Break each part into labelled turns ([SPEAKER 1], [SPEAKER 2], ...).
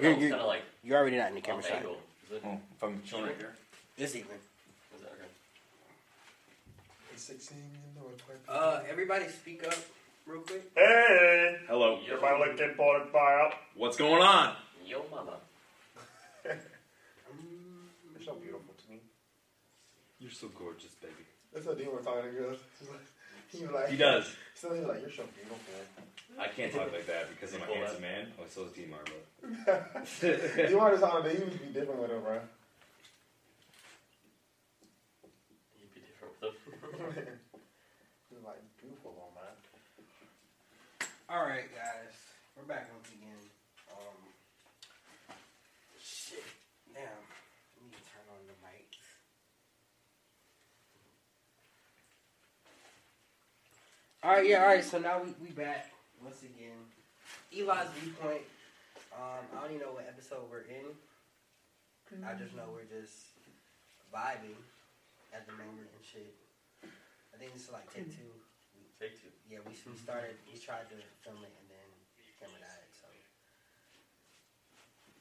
[SPEAKER 1] think
[SPEAKER 2] You're- you're-
[SPEAKER 1] kind of like
[SPEAKER 2] You're already not in the camera
[SPEAKER 1] off
[SPEAKER 2] side.
[SPEAKER 1] angle. Is it?
[SPEAKER 3] Oh, if I'm showing right here.
[SPEAKER 2] This evening.
[SPEAKER 1] Is that okay?
[SPEAKER 2] Uh, everybody speak up real quick.
[SPEAKER 4] Hey!
[SPEAKER 3] Hello.
[SPEAKER 1] Yo.
[SPEAKER 4] If I look at Porter Fire,
[SPEAKER 3] What's going on?
[SPEAKER 1] Yo, mama.
[SPEAKER 4] you're so beautiful to me.
[SPEAKER 3] You're so gorgeous, baby.
[SPEAKER 4] That's what Dean was talking to girls. He was like,
[SPEAKER 3] He does.
[SPEAKER 4] So he was like, you're so beautiful.
[SPEAKER 3] I can't talk like that because I'm a
[SPEAKER 1] Cool,
[SPEAKER 3] handsome man. Oh, so is Demar, but
[SPEAKER 4] you want to talk to you used to be different with him, bro.
[SPEAKER 1] You'd be different with them.
[SPEAKER 4] he was like, beautiful, little man.
[SPEAKER 2] All right, guys, we're back once again. Um, shit, damn. Let me turn on the mics. All right, yeah, all right. So now we we back once again. Eli's viewpoint. Um, I don't even know what episode we're in. I just know we're just vibing at the moment and shit. I think this is like take two.
[SPEAKER 1] Take two.
[SPEAKER 2] Yeah, we, we started, we tried to film it and then camera died, so.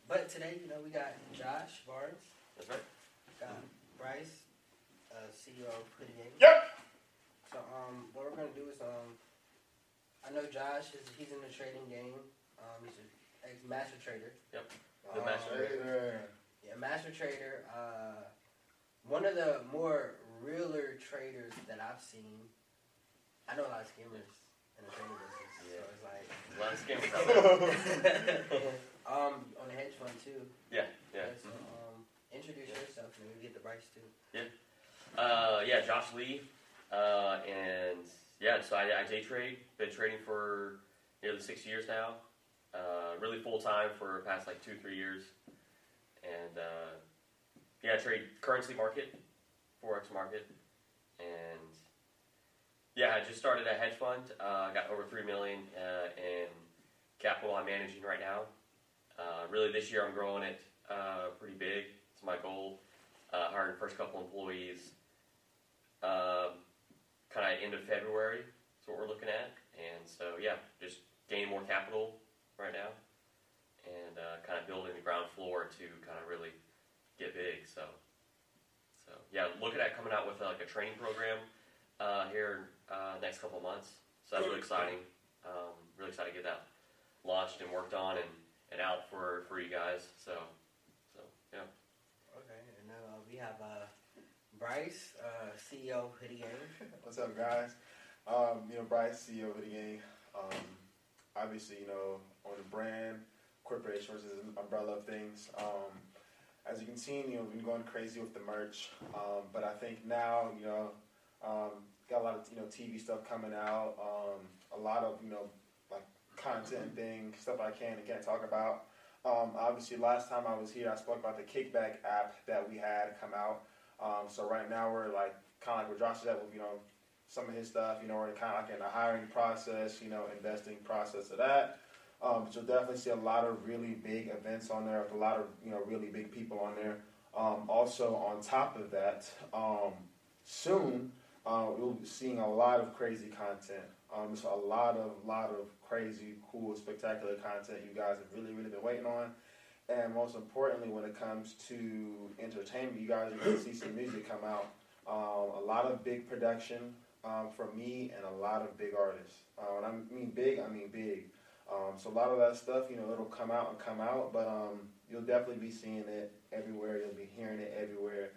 [SPEAKER 2] But today, you know, we got Josh Barnes,
[SPEAKER 1] That's right.
[SPEAKER 2] got Bryce, uh, CEO of Hoodie Game.
[SPEAKER 4] Yep.
[SPEAKER 2] So, um, what we're gonna do is, um, I know Josh is, he's in the trading game. Um, he's an ex-master trader. Yep.
[SPEAKER 1] The
[SPEAKER 4] Oh,
[SPEAKER 1] master.
[SPEAKER 4] hey there.
[SPEAKER 2] Yeah, master trader. Uh, one of the more realer traders that I've seen. I know a lot of skimmers in the trading business,
[SPEAKER 1] Yeah.
[SPEAKER 2] so it's like.
[SPEAKER 1] A lot of scammers out there.
[SPEAKER 2] um, on the hedge fund too.
[SPEAKER 1] Yeah, yeah.
[SPEAKER 2] So, um, introduce yourself and maybe get the Bryce too.
[SPEAKER 1] Uh, yeah, Josh Lee. Uh, and yeah, so I, I day trade. Been trading for nearly six years now. Uh, really full time for past like two, three years. And uh, yeah, I trade currency market, forex market, and yeah, I just started a hedge fund. Uh, got over three million uh, in capital I'm managing right now. Uh, really, this year I'm growing it uh, pretty big. It's my goal. Hiring first couple employees um, kind of end of February. That's what we're looking at. And so, yeah, just gaining more capital right now and uh, kind of building the ground floor to kind of really get big. So, so yeah, looking at coming out with uh, like a training program uh, here uh, next couple months. So that's really exciting. Um, really excited to get that launched and worked on and, and out for, for you guys. So, so yeah.
[SPEAKER 2] Okay, and uh, we have uh, Bryce, uh, CEO of Hoodie Gang.
[SPEAKER 4] What's up, guys? Um, you know, Bryce, CEO of the game. Um, obviously, you know, on the brand, corporation versus umbrella of things. Um, as you can see, you know, we've been going crazy with the merch. Um, but I think now, you know, um, got a lot of you know TV stuff coming out. Um, a lot of you know like content things, stuff I can and can't talk about. Um, obviously, last time I was here, I spoke about the kickback app that we had come out. Um, so right now we're like kind of like where Josh at with you know some of his stuff. You know, we're kind of like in the hiring process, you know, investing process of that. Um, but you'll definitely see a lot of really big events on there with a lot of you know really big people on there. Um, also, on top of that, um, soon uh, we'll be seeing a lot of crazy content. Um, so a lot of lot of crazy, cool, spectacular content you guys have really really been waiting on. And most importantly, when it comes to entertainment, you guys are going to see some music come out. Um, a lot of big production um, from me and a lot of big artists. Uh, when I mean big, I mean big. Um, so a lot of that stuff, you know, it'll come out and come out, but um, you'll definitely be seeing it everywhere. You'll be hearing it everywhere.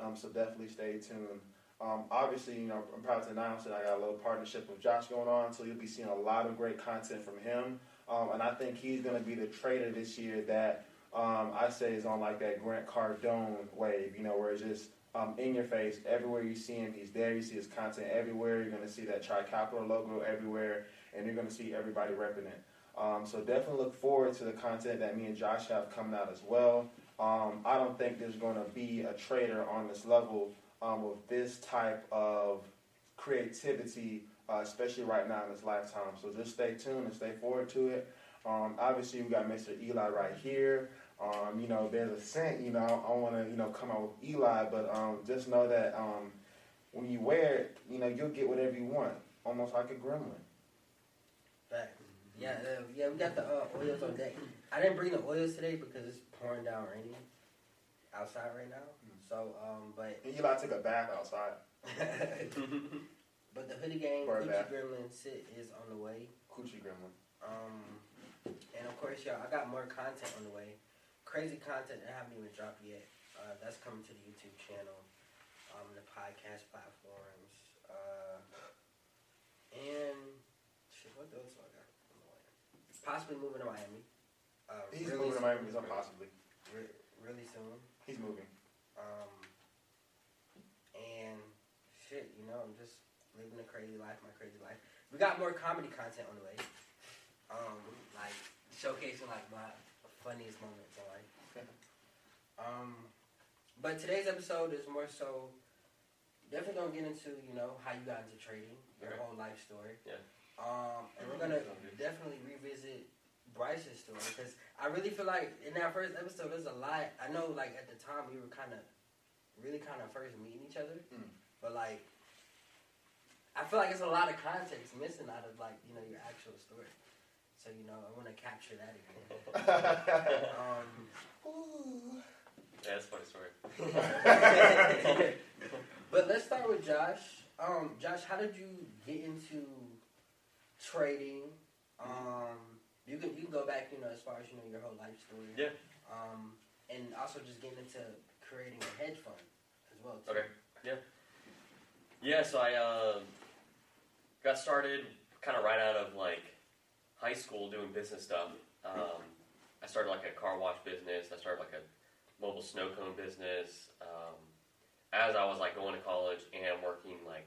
[SPEAKER 4] Um, so definitely stay tuned. Um, obviously, you know, I'm proud to announce that I got a little partnership with Josh going on, so you'll be seeing a lot of great content from him. Um, and I think he's going to be the trader this year that um, I say is on like that Grant Cardone wave, you know, where it's just um, in your face. Everywhere you see him, he's there. You see his content everywhere. You're to see that Tri Capital logo everywhere, and you're to see everybody repping it. Um, so definitely look forward to the content that me and Josh have coming out as well. Um, I don't think there's going to be a trader on this level um, with this type of creativity, uh, especially right now in this lifetime. So just stay tuned and stay forward to it. Um, obviously, we got Mr. Eli right here. Um, you know, there's a scent. You know, I want to you know come out with Eli, but um, just know that um, when you wear it, you know you'll get whatever you want, almost like a gremlin.
[SPEAKER 2] Back. Yeah, uh, yeah, we got the uh, oils on deck. I didn't bring the oils today because it's pouring down raining outside right now. So, um, but
[SPEAKER 4] And Eli took a bath outside.
[SPEAKER 2] but the hoodie
[SPEAKER 4] game,
[SPEAKER 2] Coochie
[SPEAKER 4] bath.
[SPEAKER 2] Gremlin sit is on the way.
[SPEAKER 4] Coochie gremlin.
[SPEAKER 2] Um, and of course, y'all, I got more content on the way. Crazy content that haven't even dropped yet. Uh, that's coming to the YouTube channel, um, the podcast platforms, uh, and shit. What else do I got on the way? Possibly moving to Miami. Uh,
[SPEAKER 4] He's
[SPEAKER 2] really
[SPEAKER 4] moving to. Miami, so possibly.
[SPEAKER 2] Re- really soon.
[SPEAKER 4] He's moving.
[SPEAKER 2] Um, and shit, you know, I'm just living a crazy life, my crazy life. We got more comedy content on the way. Um, like showcasing like my funniest moments. Um, but today's episode is more so definitely gonna get into you know how you got into trading, your
[SPEAKER 1] Okay.
[SPEAKER 2] whole life story.
[SPEAKER 1] Yeah.
[SPEAKER 2] Um, and we're gonna definitely revisit Bryce's story because I really feel like in that first episode there's a lot. I know like at the time we were kind of really kind of first meeting each other,
[SPEAKER 4] Mm.
[SPEAKER 2] but like I feel like it's a lot of context missing out of like you know your actual story. So you know I want to capture that again. um,
[SPEAKER 1] Yeah, that's a funny story.
[SPEAKER 2] but let's start with Josh. Um, Josh, how did you get into trading? Um, you can you can go back, you know, as far as you know your whole life story.
[SPEAKER 1] Yeah.
[SPEAKER 2] Um, and also just getting into creating a hedge fund as well. Too.
[SPEAKER 1] Okay. Yeah. Yeah, so I uh, got started kind of right out of like high school doing business stuff. Um, I started like a car wash business. I started like a mobile snow cone business. Um, as I was like going to college and working like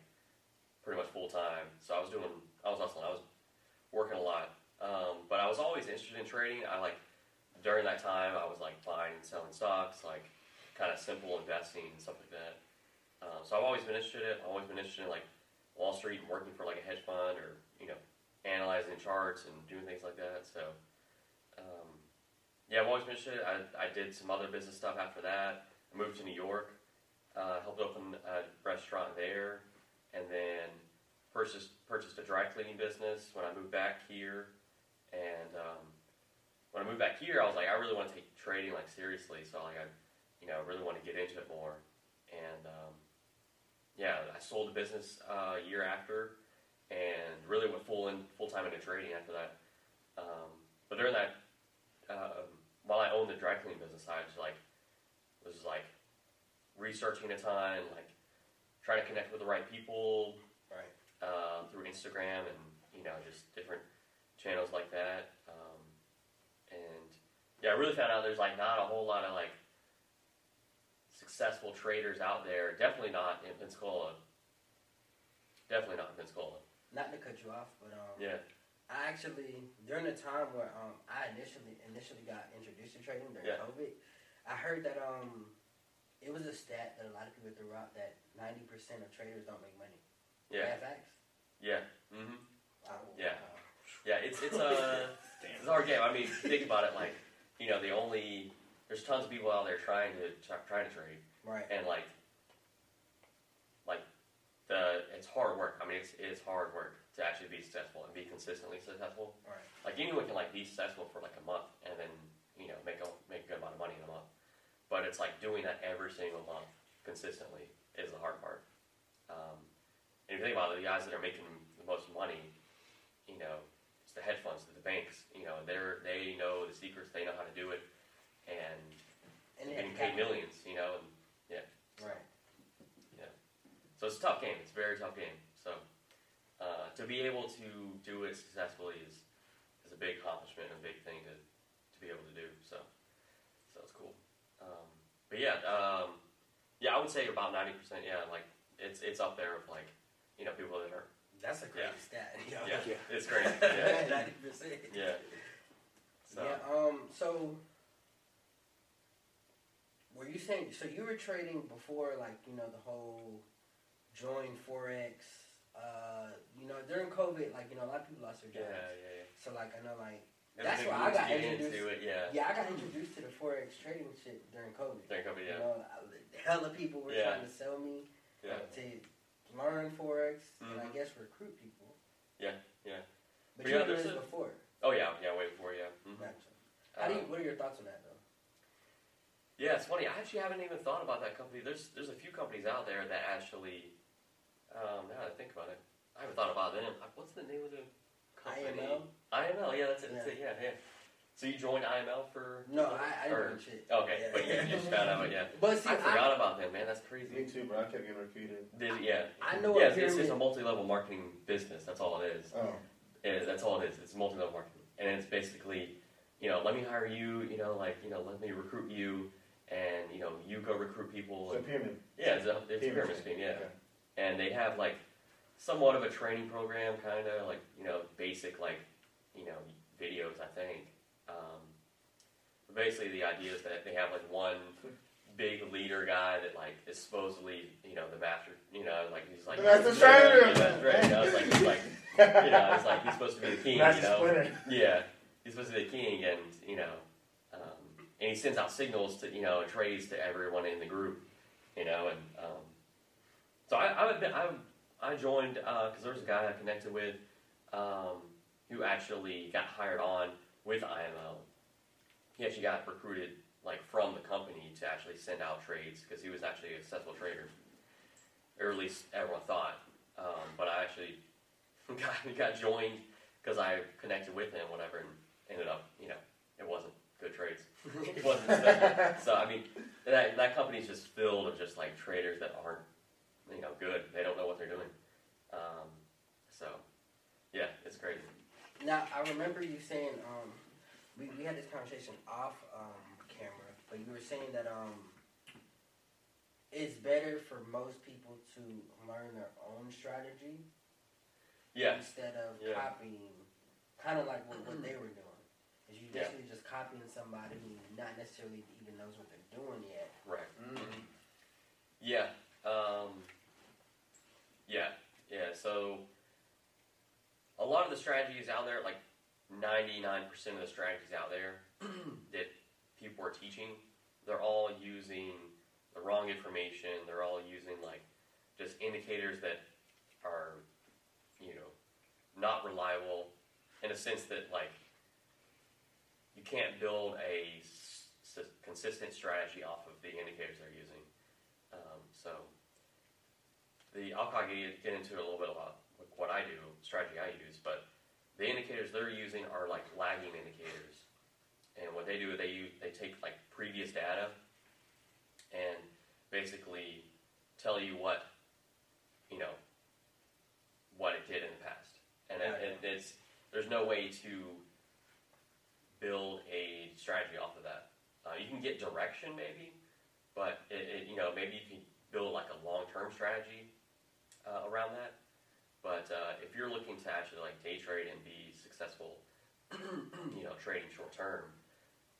[SPEAKER 1] pretty much full time, so I was doing, I was hustling, I was working a lot. Um, but I was always interested in trading. I like during that time I was like buying and selling stocks, like kind of simple investing and stuff like that. Um, so I've always been interested in. I've always been interested in like Wall Street and working for like a hedge fund or you know analyzing charts and doing things like that. So um, yeah, I've always been interested. I, I did some other business stuff after that. I moved to New York, uh, helped open a restaurant there, and then purchased purchased a dry cleaning business when I moved back here. And um, when I moved back here, I was like, I really want to take trading like seriously. So like I, you know, really want to get into it more. And um, yeah, I sold the business uh, a year after, and really went full in full time into trading after that. Um, but during that, um, while I owned the dry cleaning business, I just like was like researching a ton, like trying to connect with the right people
[SPEAKER 2] Right.
[SPEAKER 1] uh, through Instagram and you know just different channels like that. Um, and yeah, I really found out there's like not a whole lot of like successful traders out there. Definitely not in Pensacola. Definitely not in Pensacola.
[SPEAKER 2] Not to cut you off, but um,
[SPEAKER 1] Yeah.
[SPEAKER 2] I actually during the time where um I initially initially got introduced to trading during
[SPEAKER 1] Yeah.
[SPEAKER 2] COVID, I heard that um it was a stat that a lot of people threw out that ninety percent of traders don't make money.
[SPEAKER 1] Yeah.
[SPEAKER 2] Bad facts.
[SPEAKER 1] Yeah. hmm
[SPEAKER 2] Wow.
[SPEAKER 1] Yeah. Yeah. It's it's a it's a hard game. I mean, think about it. Like you know, the only there's tons of people out there trying to trying to trade.
[SPEAKER 2] Right.
[SPEAKER 1] and like like the it's hard work. I mean, it's it's hard work to actually be successful and be consistently successful.
[SPEAKER 2] Right.
[SPEAKER 1] Like anyone can like be successful for like a month and then you know make a make a good amount of money in a month, but it's like doing that every single month consistently is the hard part. Um, and if you think about it, the guys that are making the most money, you know, it's the hedge funds, the banks. You know, they're they know the secrets, they know how to do it, and
[SPEAKER 2] And
[SPEAKER 1] they're getting paid millions. You know, and yeah,
[SPEAKER 2] Right. Yeah.
[SPEAKER 1] So it's a tough game. It's a very tough game. So uh, to be able to do it successfully is is a big accomplishment, and a big thing to, to be able to do. So so it's cool. Um, but yeah, um, yeah, I would say about ninety percent. Yeah, like it's it's up there with like you know people that are
[SPEAKER 2] That's a crazy
[SPEAKER 1] Yeah.
[SPEAKER 2] stat.
[SPEAKER 1] yeah, it's crazy. Yeah,
[SPEAKER 2] Ninety percent.
[SPEAKER 1] yeah. So
[SPEAKER 2] Yeah. Um. So, were you saying so you were trading before, like you know, the whole join forex? Uh, you know, during COVID, like you know, a lot of people lost their jobs.
[SPEAKER 1] yeah, yeah. yeah.
[SPEAKER 2] So like I know, like That's
[SPEAKER 1] Everything
[SPEAKER 2] where I got
[SPEAKER 1] to
[SPEAKER 2] introduced-
[SPEAKER 1] into it. Yeah,
[SPEAKER 2] yeah, I got introduced to the forex trading shit during COVID.
[SPEAKER 1] during COVID.
[SPEAKER 2] You
[SPEAKER 1] Yeah,
[SPEAKER 2] know, I- hella people were
[SPEAKER 1] Yeah.
[SPEAKER 2] trying to sell me
[SPEAKER 1] yeah.
[SPEAKER 2] to learn forex and I
[SPEAKER 1] Mhm.
[SPEAKER 2] guess recruit people.
[SPEAKER 1] Yeah, yeah.
[SPEAKER 2] But
[SPEAKER 1] But
[SPEAKER 2] you
[SPEAKER 1] yeah,
[SPEAKER 2] this
[SPEAKER 1] a-
[SPEAKER 2] before.
[SPEAKER 1] Oh yeah, yeah. Way before. Yeah. Mhm.
[SPEAKER 2] Gotcha. How do you, what are your thoughts on that though?
[SPEAKER 1] Yeah, it's funny. I actually haven't even thought about that company. There's there's a few companies out there that actually. Um, now that I think about it, I haven't thought about them. What's the name of the company?
[SPEAKER 2] IML?
[SPEAKER 1] IML. Yeah, that's it. That's it. Yeah, yeah. So you joined IML for?
[SPEAKER 2] No, I, I
[SPEAKER 1] or-
[SPEAKER 2] didn't shit.
[SPEAKER 1] Okay,
[SPEAKER 2] Yeah.
[SPEAKER 1] but you, you just found out. Yeah,
[SPEAKER 2] But see,
[SPEAKER 1] I
[SPEAKER 2] I,
[SPEAKER 1] forgot about them, man. That's crazy.
[SPEAKER 4] Me too, bro. I kept getting repeated.
[SPEAKER 1] Did- yeah.
[SPEAKER 2] I know
[SPEAKER 1] Yeah,
[SPEAKER 2] what
[SPEAKER 1] it's, it's, it's a multi-level marketing business. That's all it is.
[SPEAKER 4] Oh,
[SPEAKER 1] Yeah, that's all it is. It's multi-level marketing, and it's basically, you know, let me hire you. You know, like you know, let me recruit you, and you know, you go recruit people.
[SPEAKER 4] it's a pyramid.
[SPEAKER 1] yeah, it's a it's a pyramid scheme. Yeah, and they have like somewhat of a training program, kind of like you know, basic like you know videos. I think. Um, but basically, the idea is that they have like one big leader guy that like is supposedly you know the master. You know, like he's like
[SPEAKER 4] The master
[SPEAKER 1] yeah,
[SPEAKER 4] trainer.
[SPEAKER 1] yeah, that's right. You know, it's like he's like you know, it's like he's supposed to be the king.
[SPEAKER 4] Master
[SPEAKER 1] you know,
[SPEAKER 4] Splinter.
[SPEAKER 1] yeah, he's supposed to be the king, and you know, um, and he sends out signals to you know trades to everyone in the group, you know, and um, so I I would I I joined because there was a guy I connected with um, who actually got hired on with IML. He actually got recruited like from the company to actually send out trades because he was actually a successful trader, or at least everyone thought. Um, but I actually got got joined because I connected with him, whatever, and ended up, you know, it wasn't good trades. It wasn't so I mean, that that company's just filled of just like traders that aren't, you know, good. They don't know what they're doing. Um, so, yeah, it's crazy.
[SPEAKER 2] Now I remember you saying um, we, we had this conversation off um, camera, but you were saying that um, it's better for most people to learn their own strategy
[SPEAKER 1] Yeah,
[SPEAKER 2] instead of
[SPEAKER 1] Yeah.
[SPEAKER 2] copying, kind of like what, what they were doing. Is you
[SPEAKER 1] Yeah.
[SPEAKER 2] basically just copying somebody who not necessarily even knows what they're doing yet.
[SPEAKER 1] right.
[SPEAKER 4] Mm.
[SPEAKER 1] Yeah. Um, yeah. Yeah. So a lot of the strategies out there, like 99% of the strategies out there that people are teaching, they're all using the wrong information. They're all using like just indicators that are, you know, not reliable in a sense that like you can't build a consistent strategy off of the indicators they're using. Um, so the I'll get, into it a little bit about what I do, strategy I use, but the indicators they're using are like lagging indicators, and what they do is they they take like previous data and basically tell you what you know what it did in the past, and it, it, it's there's no way to build a strategy off of that. Uh, you can get direction maybe, but it, you know maybe you can build like a long term strategy uh, around that. But uh, if you're looking to actually like day trade and be successful, you know, trading short term,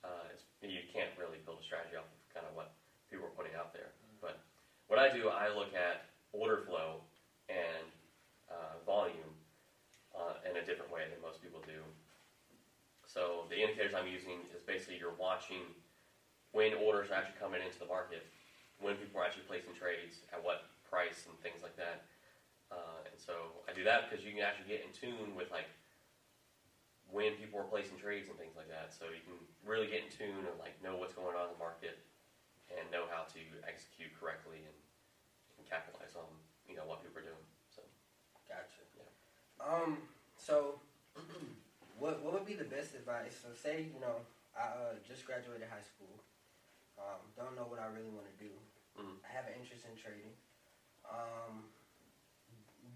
[SPEAKER 1] uh, it's, you can't really build a strategy off of kind of what people are putting out there. But what I do, I look at order flow and uh, volume uh, in a different way than most people do. So the indicators I'm using is basically you're watching when orders are actually coming into the market, when people are actually placing trades, at what price, and things like that. Uh, and so I do that because you can actually get in tune with like when people are placing trades and things like that. So you can really get in tune and like know what's going on in the market and know how to execute correctly and, and capitalize on you know what people are doing. So
[SPEAKER 2] Gotcha.
[SPEAKER 1] Yeah.
[SPEAKER 2] Um. So, what what would be the best advice? So, say you know I uh, just graduated high school. Um, don't know what I really want to do.
[SPEAKER 1] Mhm.
[SPEAKER 2] I have an interest in trading. Um,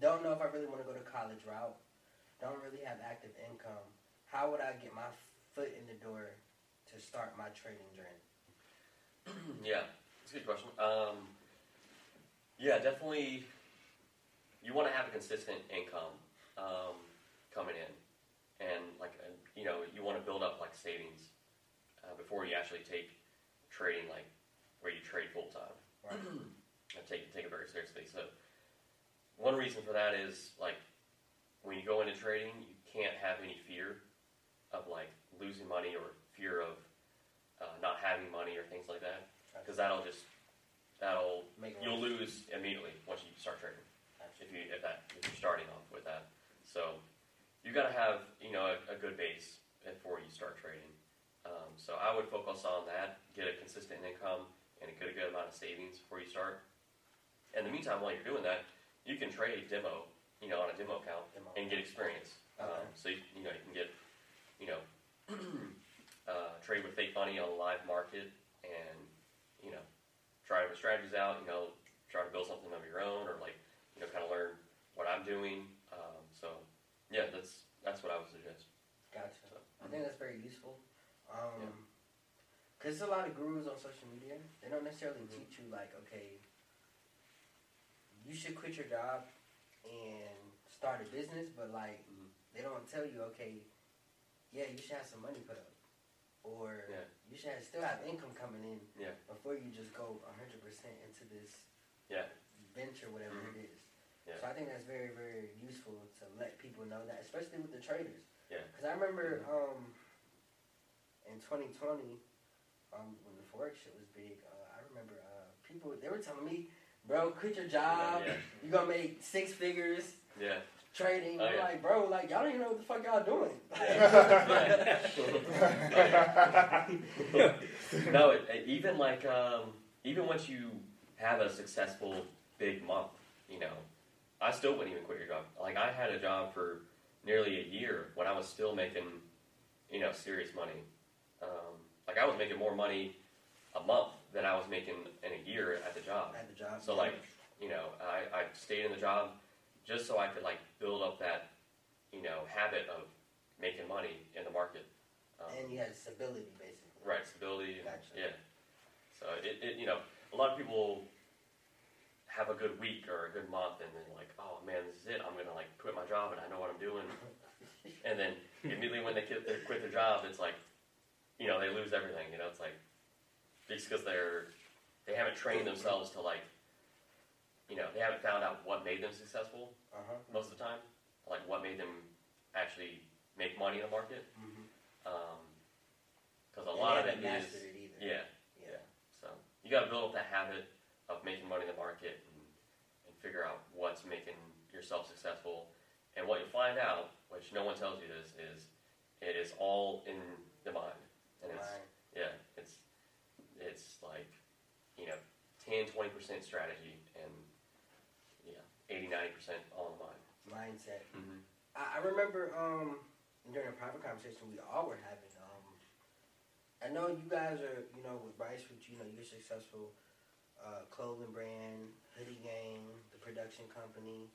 [SPEAKER 2] don't know if I really want to go to college route. Don't really have active income. How would I get my foot in the door to start my trading journey?
[SPEAKER 1] yeah, it's a good question. Um, yeah, definitely. You want to have a consistent income um, coming in, and like uh, you know, you want to build up like savings uh, before you actually take trading like where you trade full time.
[SPEAKER 2] Right.
[SPEAKER 1] and take take it very seriously. So one reason for that is like when you go into trading, you can't have any fear of like losing money or fear of uh, not having money or things like that because that'll just that'll
[SPEAKER 2] Make
[SPEAKER 1] you'll lose immediately once you start trading if you if that if you're starting off with that. So you got to have you know a, a good base before you start trading. Um, so I would focus on that, get a consistent income and a good, good amount of savings before you start. In the meantime, while you're doing that, you can trade demo, you know, on a demo account
[SPEAKER 2] Demo.
[SPEAKER 1] and get experience. Um, so you, you know you can get, you know, uh, trade with fake money on the live market and you know try different strategies out. You know, try to build something of your own or like you know kind of learn what I'm doing. Um, so yeah, that's that's what I would suggest.
[SPEAKER 2] Gotcha.
[SPEAKER 1] So,
[SPEAKER 2] I think that's very useful. Um, Cause there's a lot of gurus on social media. They don't necessarily
[SPEAKER 1] Mhm.
[SPEAKER 2] teach you like, okay, you should quit your job and start a business, but like
[SPEAKER 1] Mhm.
[SPEAKER 2] they don't tell you, okay, yeah, you should have some money put up, or
[SPEAKER 1] Yeah.
[SPEAKER 2] you should have, still have income coming in
[SPEAKER 1] Yeah.
[SPEAKER 2] before you just go 100 percent into this
[SPEAKER 1] Yeah.
[SPEAKER 2] venture, whatever
[SPEAKER 1] Mhm.
[SPEAKER 2] it is.
[SPEAKER 1] Yeah.
[SPEAKER 2] So I think that's very, very useful to let people know that, especially with the traders.
[SPEAKER 1] Yeah.
[SPEAKER 2] Because I remember um, in 2020, um, when the forex shit was big, uh, I remember uh, people they were telling me, "Bro, quit your job.
[SPEAKER 1] Yeah.
[SPEAKER 2] You gonna make six figures
[SPEAKER 1] Yeah.
[SPEAKER 2] trading."
[SPEAKER 1] Oh, yeah.
[SPEAKER 2] like, bro, like y'all don't even know what the fuck y'all doing.
[SPEAKER 1] no, it, it- even like um, even once you have a successful big month, you know, I still wouldn't even quit your job. Like I had a job for nearly a year when I was still making, you know, serious money. Um, like I was making more money a month than I was making in a year at the job.
[SPEAKER 2] At the job.
[SPEAKER 1] So like, you know, I, I stayed in the job just so I could like build up that, you know, habit of making money in the market. Um,
[SPEAKER 2] and you had stability basically.
[SPEAKER 1] Right, stability. And, Yeah. So it, it, you know, a lot of people have a good week or a good month, and then like, oh man, this is it. I'm gonna like quit my job, and I know what I'm doing. and then immediately when they quit their, quit their job, it's like, you know, they lose everything. You know, it's like just because they're they haven't trained themselves to like, you know, they haven't found out what made them successful
[SPEAKER 2] Uh huh.
[SPEAKER 1] most of the time, like what made them actually make money in the market.
[SPEAKER 2] Mm-hmm.
[SPEAKER 1] Because a lot of it is.
[SPEAKER 2] mastered it either.
[SPEAKER 1] Yeah,
[SPEAKER 2] Yeah.
[SPEAKER 1] So you got to build up that habit of making money in the market and, and figure out what's making yourself successful. And what you'll find out, which no one tells you this, is it is all in the mind. And it's
[SPEAKER 2] Mind.
[SPEAKER 1] yeah, it's it's like you know 10, 20 percent strategy and yeah, 80, 90 percent all in
[SPEAKER 2] mindset.
[SPEAKER 1] Mm-hmm.
[SPEAKER 2] I, I remember um, during a private conversation we all were having. Um, I know you guys are, you know, with Bryce, which you know you're successful uh, clothing brand, hoodie game, the production company,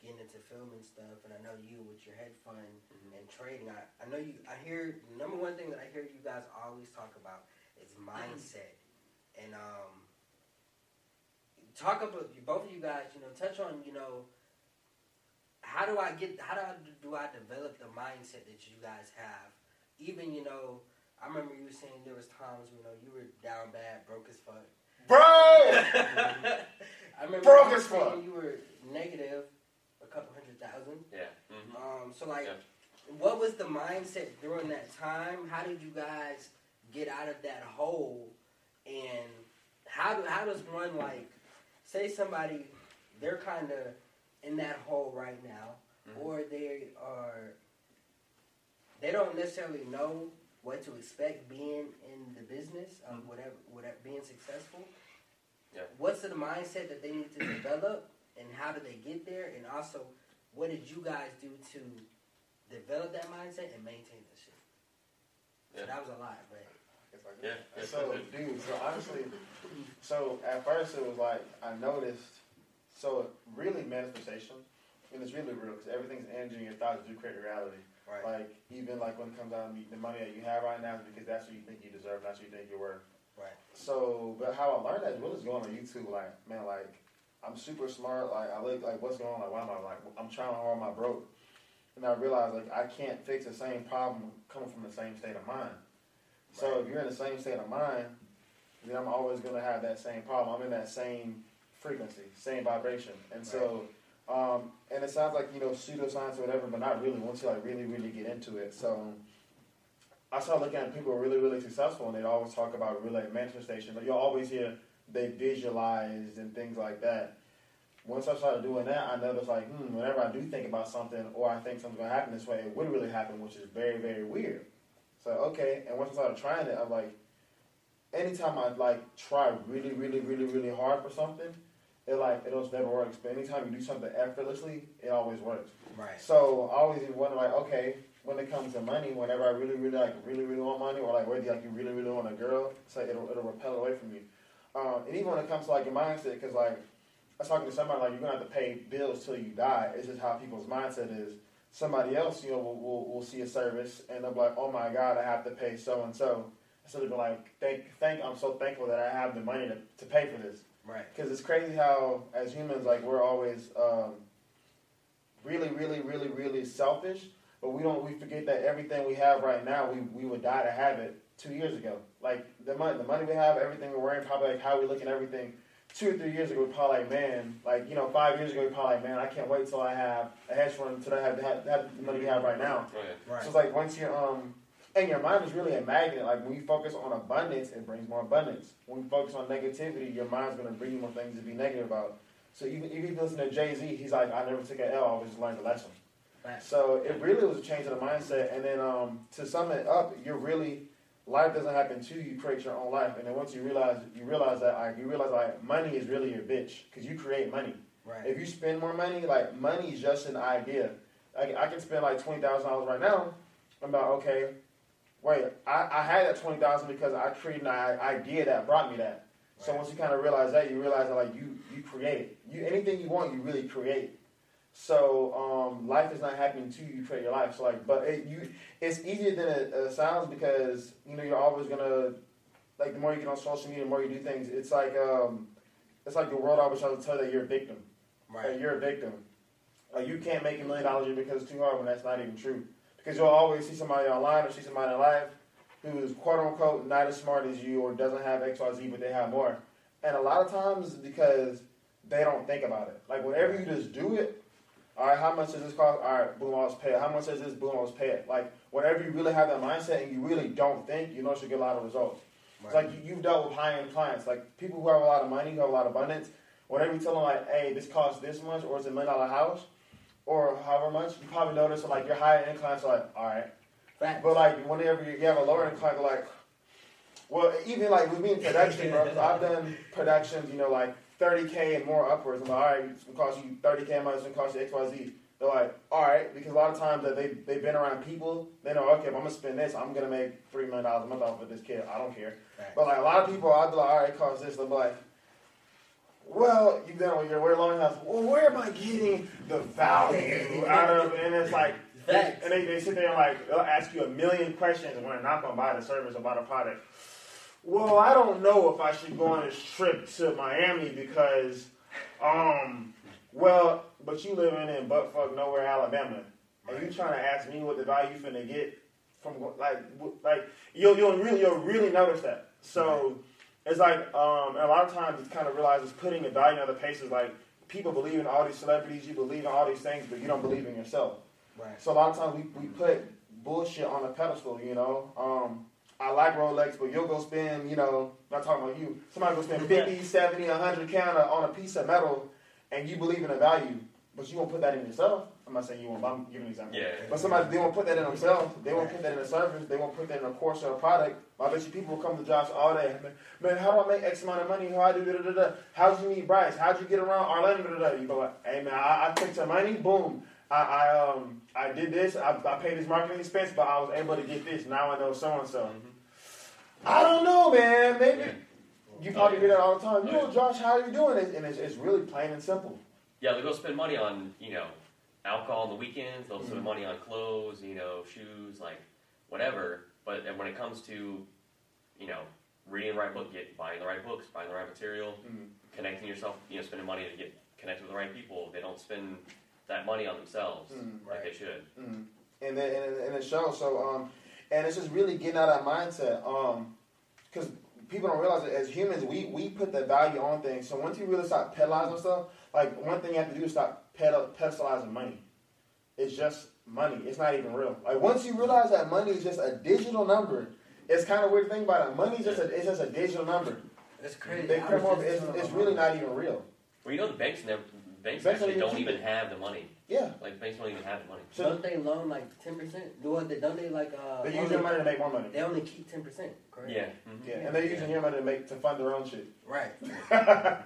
[SPEAKER 2] getting into filming stuff, and I know you with your hedge fund
[SPEAKER 1] Mm-hmm.
[SPEAKER 2] and trading. I, I know you. I hear number one thing that I hear you guys always talk about is mindset, and um, talk about both of you guys. You know, touch on you know how do I get how do I, do I develop the mindset that you guys have? Even you know, I remember you were saying there was times you know you were down bad, broke as fuck.
[SPEAKER 4] Bro!
[SPEAKER 2] I remember
[SPEAKER 4] Broke
[SPEAKER 2] you
[SPEAKER 4] as fuck.
[SPEAKER 2] You were negative a couple hundred thousand.
[SPEAKER 1] Yeah. Mm-hmm.
[SPEAKER 2] Um, so like,
[SPEAKER 1] Yeah.
[SPEAKER 2] what was the mindset during that time? How did you guys get out of that hole? And how do how does one like say somebody they're kind of in that hole right now,
[SPEAKER 1] Mhm.
[SPEAKER 2] or they are they don't necessarily know what to expect being in the business of
[SPEAKER 1] Mhm.
[SPEAKER 2] whatever whatever being successful.
[SPEAKER 1] Yeah.
[SPEAKER 2] What's the mindset that they need to develop, and how do they get there? And also, what did you guys do to develop that mindset and maintain that shit? So
[SPEAKER 1] Yeah.
[SPEAKER 2] that was a lot, but
[SPEAKER 1] Yeah. yeah.
[SPEAKER 4] So, dude, so honestly, so at first it was like I noticed. So really, manifestation, and it's really real because everything's energy and your thoughts do create reality.
[SPEAKER 2] right,
[SPEAKER 4] Like even like when it comes down to the money that you have right now is because that's what you think you deserve, that's what you think you're worth.
[SPEAKER 2] right,
[SPEAKER 4] So, but how I learned that is really just going on YouTube. Like, man, like I'm super smart. Like I look like what's going on. Like why am I like I'm trying hard, I broke? And I realized like I can't fix the same problem coming from the same state of mind. So if you're in the same state of mind, then I'm always gonna have that same problem. I'm in that same frequency, same vibration, and so. Um, and it sounds like you know pseudoscience or whatever, but not really. Once you like really, really get into it, so I started looking at people who are really, really successful, and they always talk about really like manifestation. But you'll always hear they visualized and things like that. Once I started doing that, I noticed like, hmm, whenever I do think about something or I think something's gonna happen this way, it would really happen, which is very, very weird. So okay, and once I started trying it, I'm like, anytime I like try really, really, really, really hard for something, it like it almost never works. But anytime you do something effortlessly, it always works.
[SPEAKER 2] Right.
[SPEAKER 4] So I always wonder like, okay, when it comes to money, whenever I really, really like, really, really want money, or like whether like you really, really want a girl, it's like it'll, it'll repel away from you. Um, and even when it comes to like your mindset, because like I was talking to somebody like you're gonna have to pay bills till you die. It's just how people's mindset is. Somebody else, you know, will, will, will see a service and they'll be like, oh my god, I have to pay so and so. Instead of being like, thank, thank, I'm so thankful that I have the money to, to pay for this.
[SPEAKER 2] Right.
[SPEAKER 4] Because it's crazy how, as humans, like we're always um, really, really, really, really selfish. But we don't. We forget that everything we have right now, we, we would die to have it two years ago. Like the money, the money we have, everything we're wearing, probably like how we look and everything. Two or three years ago, we probably like, man, like you know, five years ago, we probably like, man, I can't wait till I have a hedge fund until I have, have, have the money we have right now.
[SPEAKER 1] Okay.
[SPEAKER 2] Right.
[SPEAKER 4] So it's like once you're um and your mind is really a magnet. Like when you focus on abundance, it brings more abundance. When you focus on negativity, your mind's gonna bring you more things to be negative about. So even even if you listen to Jay Z, he's like, I never took an L, I always just learned a lesson.
[SPEAKER 2] Right.
[SPEAKER 4] So it really was a change of the mindset. And then um, to sum it up, you're really life doesn't happen to you. You create your own life. And then once you realize you realize that like you realize like money is really your bitch because you create money.
[SPEAKER 2] Right.
[SPEAKER 4] If you spend more money, like money is just an idea. Like I can spend like twenty thousand dollars right now. I'm like, okay, wait, I, I had that twenty thousand because I created an idea that brought me that. So once you kind of realize that, you realize that like you you create you anything you want, you really create. So um, life is not happening to you; you create your life. So like, but it, you it's easier than it uh, sounds because you know you're always gonna like the more you get on social media, the more you do things. It's like um, it's like the world always tries to tell you that you're a victim.
[SPEAKER 2] Right.
[SPEAKER 4] Like, you're a victim. Like you can't make a million dollars because it's too hard when that's not even true. Because you'll always see somebody online or see somebody in life who is quote unquote not as smart as you or doesn't have X, Y, Z, but they have more. And a lot of times because they don't think about it. Like whenever you just do it, all right, how much does this cost? All right, boom, let's pay it. How much does this? Boom, let's pay it. Like whenever you really have that mindset and you really don't think, you know, you get a lot of results. It's like you, you've dealt with high end clients, like people who have a lot of money, who have a lot of abundance. Whenever you tell them like, hey, this costs this much, or it's a million dollar house, or however much, you probably notice like your higher end clients are like, all right.
[SPEAKER 2] Facts.
[SPEAKER 4] But like whenever you have a lower end client, they're like, well, even like with me in production, bro, 'cause I've done productions, you know, like 30k and more upwards. I'm like, all right, it's gonna cost you 30k a month, it's gonna cost you X, Y, Z. They're like, all right, because a lot of times that they they've been around people, they know, okay, if I'm gonna spend this, I'm gonna make three million dollars a month off of this kid. I don't care.
[SPEAKER 2] Facts.
[SPEAKER 4] But like a lot of people, I'd be like, all right, it costs this. They'll be like, well, you've done your way long enough. Well, where am I getting the value out of? And it's like,
[SPEAKER 2] Facts.
[SPEAKER 4] and they, they sit there and like, they'll ask you a million questions when they're not gonna buy the service or buy the product. Well, I don't know if I should go on this trip to Miami because, um, well, but you living in buttfuck nowhere, Alabama, and you trying to ask me what the value you finna get from like like you'll you'll really you'll really notice that. So it's like um, and a lot of times it's kind of realize it's putting a value in other places. Like people believe in all these celebrities, you believe in all these things, but you don't believe in yourself.
[SPEAKER 2] Right.
[SPEAKER 4] So a lot of times we, we put bullshit on a pedestal, you know. Um, I like Rolex, but you'll go spend, you know, not talking about you, somebody go spend 50, 70, 100 count on a piece of metal and you believe in a value, but you won't put that in yourself. I'm not saying you won't, but I'm giving an example.
[SPEAKER 1] Yeah.
[SPEAKER 4] But somebody, they won't put that in themselves. They won't put that in a service. They won't put that in a course or a product. I bet you people will come to jobs all day. Man, man, how do I make X amount of money? How I do da da da da? How'd you meet Bryce? How'd you get around Orlando? Da, da, da? You go like, hey man, I, I took some money. Boom. I, I um I did this. I, I paid this marketing expense, but I was able to get this. Now I know so and so. I don't know, man. Maybe you probably hear that all the time. You know, Josh, how are you doing? it? And it's, it's really plain and simple.
[SPEAKER 1] Yeah, they'll go spend money on, you know, alcohol on the weekends. They'll spend mm-hmm. money on clothes, you know, shoes, like whatever. But then when it comes to, you know, reading the right book, get buying the right books, buying the right material, mm-hmm. connecting yourself, you know, spending money to get connected with the right people. They don't spend that money on themselves
[SPEAKER 4] Mm,
[SPEAKER 1] like they should.
[SPEAKER 4] Mm. And then and, and it shows. So um, and it's just really getting out of that mindset. Um, because people don't realize that as humans, we we put the value on things. So once you really start pedalizing stuff, like one thing you have to do is stop pedal, pedestalizing money. It's just money. It's not even real. Like once you realize that money is just a digital number, it's kind of weird to think about it. Money is just a it's just a digital number.
[SPEAKER 2] It's crazy.
[SPEAKER 4] They come
[SPEAKER 2] was
[SPEAKER 4] it's, it's really not even real.
[SPEAKER 1] Well, you know, the banks never banks
[SPEAKER 4] Banks
[SPEAKER 1] actually
[SPEAKER 4] don't
[SPEAKER 1] don't
[SPEAKER 4] even
[SPEAKER 1] even have the money.
[SPEAKER 4] Yeah.
[SPEAKER 1] Like banks don't even have the money.
[SPEAKER 4] So
[SPEAKER 2] don't they loan like ten percent? Do what they don't they like uh
[SPEAKER 4] they use
[SPEAKER 2] only-
[SPEAKER 4] your money to make more money.
[SPEAKER 2] they only keep ten percent, correct?
[SPEAKER 1] Yeah. mhm.
[SPEAKER 4] Yeah, and they're using your money to make to fund their own shit.
[SPEAKER 2] Right.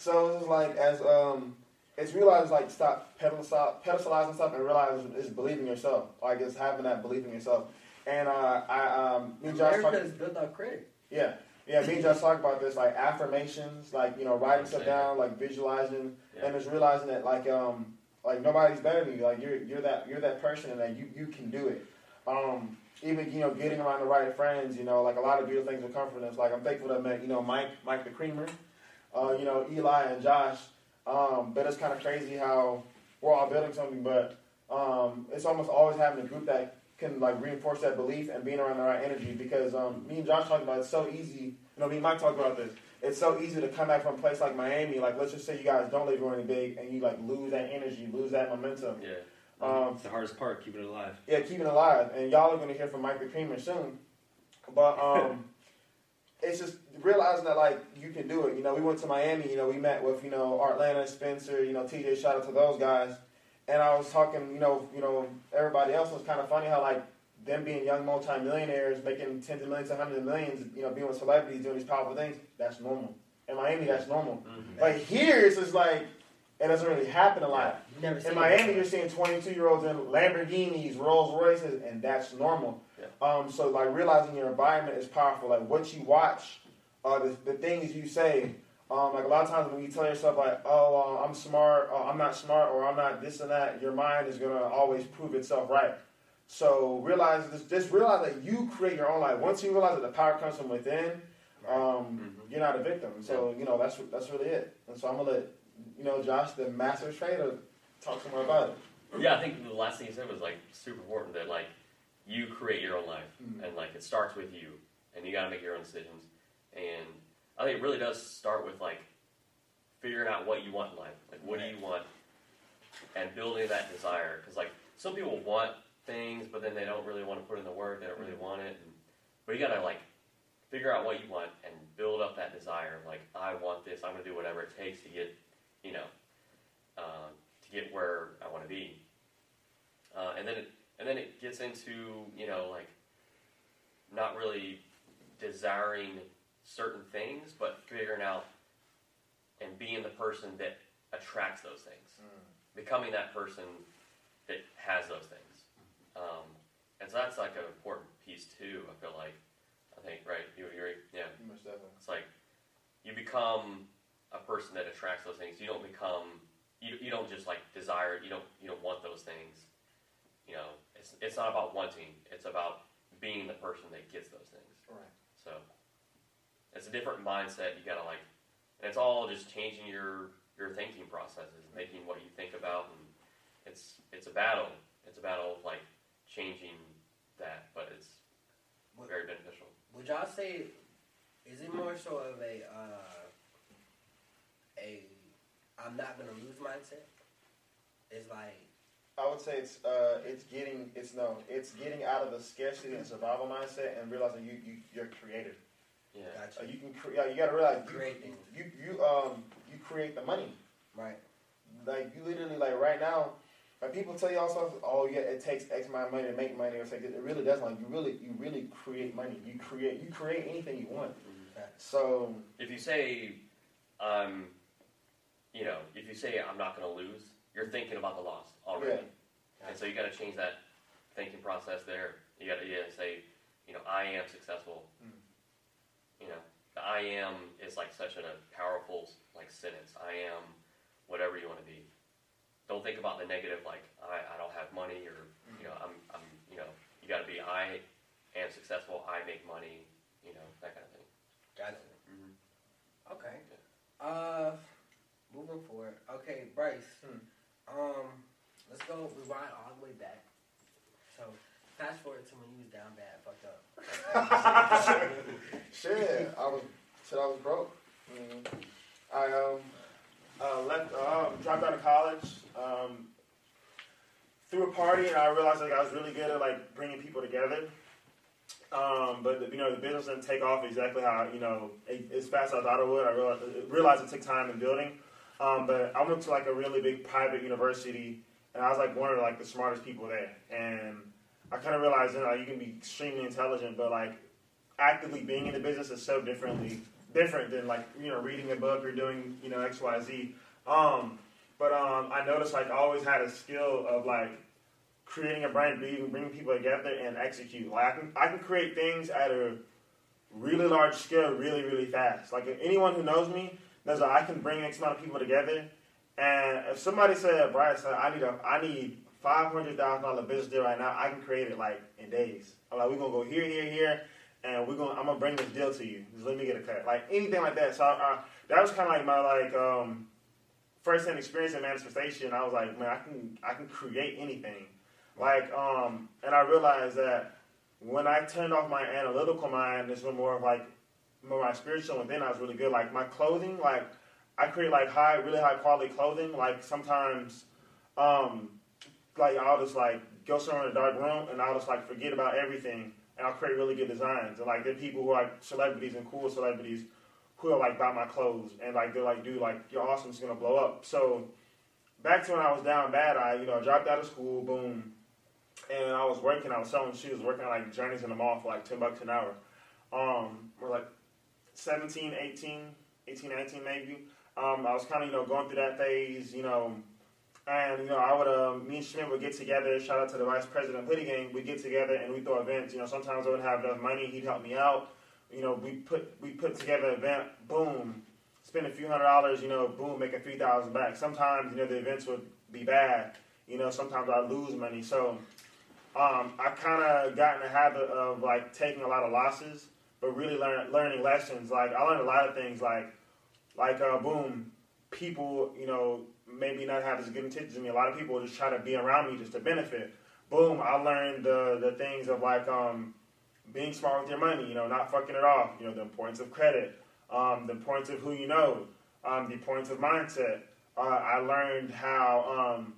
[SPEAKER 4] So it's just like as um, it's realized like stop pedestal pedestalizing stuff and realize it's believing yourself. Like it's having that belief in yourself. And uh, I um, me and Josh talk-
[SPEAKER 2] America's built on credit.
[SPEAKER 4] yeah, yeah, me and Josh talk about this like affirmations, like you know writing stuff down, like visualizing,
[SPEAKER 1] Yeah.
[SPEAKER 4] and just realizing that like um, like nobody's better than you. Like you're you're that you're that person, and that you you can do it. Um, even you know getting around the right friends, you know, like a lot of beautiful things will come from this. Like I'm thankful that I met you know Mike Mike the Creamer, uh, you know Eli and Josh. Um, but it's kind of crazy how we're all building something, but um, it's almost always having a group that can like reinforce that belief and being around the right energy. Because um, me and Josh talked about it, it's so easy. You know, me and Mike talked about this. It's so easy to come back from a place like Miami. Like let's just say you guys don't leave really big and you like lose that energy, lose that momentum.
[SPEAKER 1] Yeah.
[SPEAKER 4] Um,
[SPEAKER 3] it's the hardest part, keeping it alive.
[SPEAKER 4] yeah, keeping it alive. And y'all are going to hear from Mike the Creamer soon. But um, it's just realizing that like you can do it. You know, we went to Miami. You know, we met with you know Artlanta, Spencer. You know, TJ. Shout out to those guys. And I was talking. You know, you know everybody else was kind of funny how like them being young multimillionaires, making tens of millions, hundreds of millions. You know, being with celebrities, doing these powerful things. That's normal. In Miami, that's normal.
[SPEAKER 1] Mhm.
[SPEAKER 4] But here, it's just like it doesn't really happen a lot.
[SPEAKER 2] You never
[SPEAKER 4] In Miami,
[SPEAKER 2] before.
[SPEAKER 4] you're seeing 22 year olds in Lamborghinis, Rolls Royces, and that's normal.
[SPEAKER 1] Yeah.
[SPEAKER 4] Um, so, like, realizing your environment is powerful. Like, what you watch, uh, the, the things you say. Um, like, a lot of times when you tell yourself, like, oh, uh, I'm smart, or I'm not smart, or I'm not this and that, your mind is going to always prove itself right. So, realize this, just realize that you create your own life. Once you realize that the power comes from within, um,
[SPEAKER 1] Mhm.
[SPEAKER 4] you're not a victim. So, you know, that's that's really it. And so, I'm going to let, you know, Josh, the master trader, talk some more about it.
[SPEAKER 1] Yeah, I think the last thing you said was like super important that like you create your own life
[SPEAKER 4] Mhm.
[SPEAKER 1] and like it starts with you and you got to make your own decisions. And I think it really does start with like figuring out what you want in life. Like what do you want and building that desire because like some people want things but then they don't really want to put in the work, they don't really want it. And, but you got to like figure out what you want and build up that desire. Like I want this, I'm going to do whatever it takes to get, you know, uh, to get where I want to be. Uh, and then it, and then it gets into you know like not really desiring certain things, but figuring out and being the person that attracts those things, becoming that person that has those things. Um, and so that's like an important piece too. I feel like I think right. You agree? Yeah.
[SPEAKER 4] Most definitely.
[SPEAKER 1] It's like you become a person that attracts those things. You don't become you, you don't just like desire. You don't you don't want those things. You know, it's it's not about wanting. It's about being the person that gets those things.
[SPEAKER 4] Right.
[SPEAKER 1] So it's a different mindset. You gotta like, and it's all just changing your your thinking processes, making what you think about, and it's it's a battle. It's a battle of like changing that, but it's
[SPEAKER 2] What-
[SPEAKER 1] very beneficial.
[SPEAKER 2] Would y'all say is it more so of a uh, a I'm not gonna lose mindset? It's like
[SPEAKER 4] I would say it's uh, it's getting it's no, it's getting out of the scarcity and survival mindset and realizing you you you're creative.
[SPEAKER 1] Yeah.
[SPEAKER 4] Uh, you can cre- yeah, you got to realize you,
[SPEAKER 2] Create
[SPEAKER 4] you you um you create the money.
[SPEAKER 2] Right.
[SPEAKER 4] Like you literally like right now, like people tell you all stuff. Oh yeah, it takes X amount of money to make money or something. It really doesn't. Like you really you really create money. You create you create anything you want. So
[SPEAKER 1] If you say, um, you know, if you say I'm not going to lose, you're thinking about the loss already, and so you got to change that thinking process there. You got to yeah, say, you know, I am successful.
[SPEAKER 4] Mm.
[SPEAKER 1] You know, the I am is like such a powerful like sentence. I am whatever you want to be. Don't think about the negative, like I, I don't have money or you know I'm I'm you know you got to be I am successful. I make money. You know that kind of thing.
[SPEAKER 2] Gotcha.
[SPEAKER 1] Mhm.
[SPEAKER 2] Okay. Uh, moving forward. Okay, Bryce.
[SPEAKER 4] Hmm.
[SPEAKER 2] Um, let's go rewind all the way back. So, fast forward to when you was down bad, fucked up.
[SPEAKER 4] shit, I was said I was broke. Mm. I um uh, left um, dropped out of college. Um, threw a party and I realized like I was really good at like bringing people together. Um, but you know the business didn't take off exactly how you know as fast as I thought it would. I realized, realized it took time in building. Um, but I went to like a really big private university, and I was like one of like the smartest people there. And I kind of realized you know you can be extremely intelligent, but like actively being in the business is so differently different than like you know reading a book or doing you know X Y Z. Um, but um, I noticed like I always had a skill of like creating a brand, bringing, bringing people together and execute. Like I can I can create things at a really large scale, really really fast. Like anyone who knows me knows that I can bring X amount of people together. And if somebody said, Bryce, said I need a I need five hundred thousand dollar business deal right now, I can create it like in days. I'm like we're gonna go here, here, here, and we're gonna I'm gonna bring this deal to you. Just let me get a cut, like anything like that. So I, I, that was kind of like my like um, first hand experience in manifestation. I was like, man, I can I can create anything. Like um, and I realized that when I turned off my analytical mind, this was more of like more my spiritual, and then I was really good. Like my clothing, like I create like high, really high quality clothing. Like sometimes, um, like I'll just like go somewhere in a dark room and I'll just like forget about everything and I'll create really good designs. And like there are people who are like celebrities and cool celebrities who are like buy my clothes and like they're like, dude, like you're awesome, it's gonna blow up. So back to when I was down bad, I you know dropped out of school, boom, and I was working. I was selling shoes, working at like Journeys in the mall for like ten bucks an hour. Um, we're like 17, 18, 18, 19 maybe. Um, I was kind of you know going through that phase, you know. And you know, I would, me and Schmidt would get together. Shout out to the vice president of Hoodie Game. We get together and we throw events. You know, sometimes I wouldn't have enough money. He'd help me out. You know, we put we put together an event. Boom, spend a few hundred dollars. You know, boom, make a few thousand back. Sometimes you know the events would be bad. You know, sometimes I lose money. So um, I kind of got in the habit of like taking a lot of losses, but really learn, learning lessons. Like I learned a lot of things. Like like uh, boom, people. You know maybe not have as good intentions as me. A lot of people just try to be around me just to benefit. Boom, I learned the the things of like um, being smart with your money. You know, not fucking it off. You know, the importance of credit, um, the importance of who you know, um, the importance of mindset. Uh, I learned how um,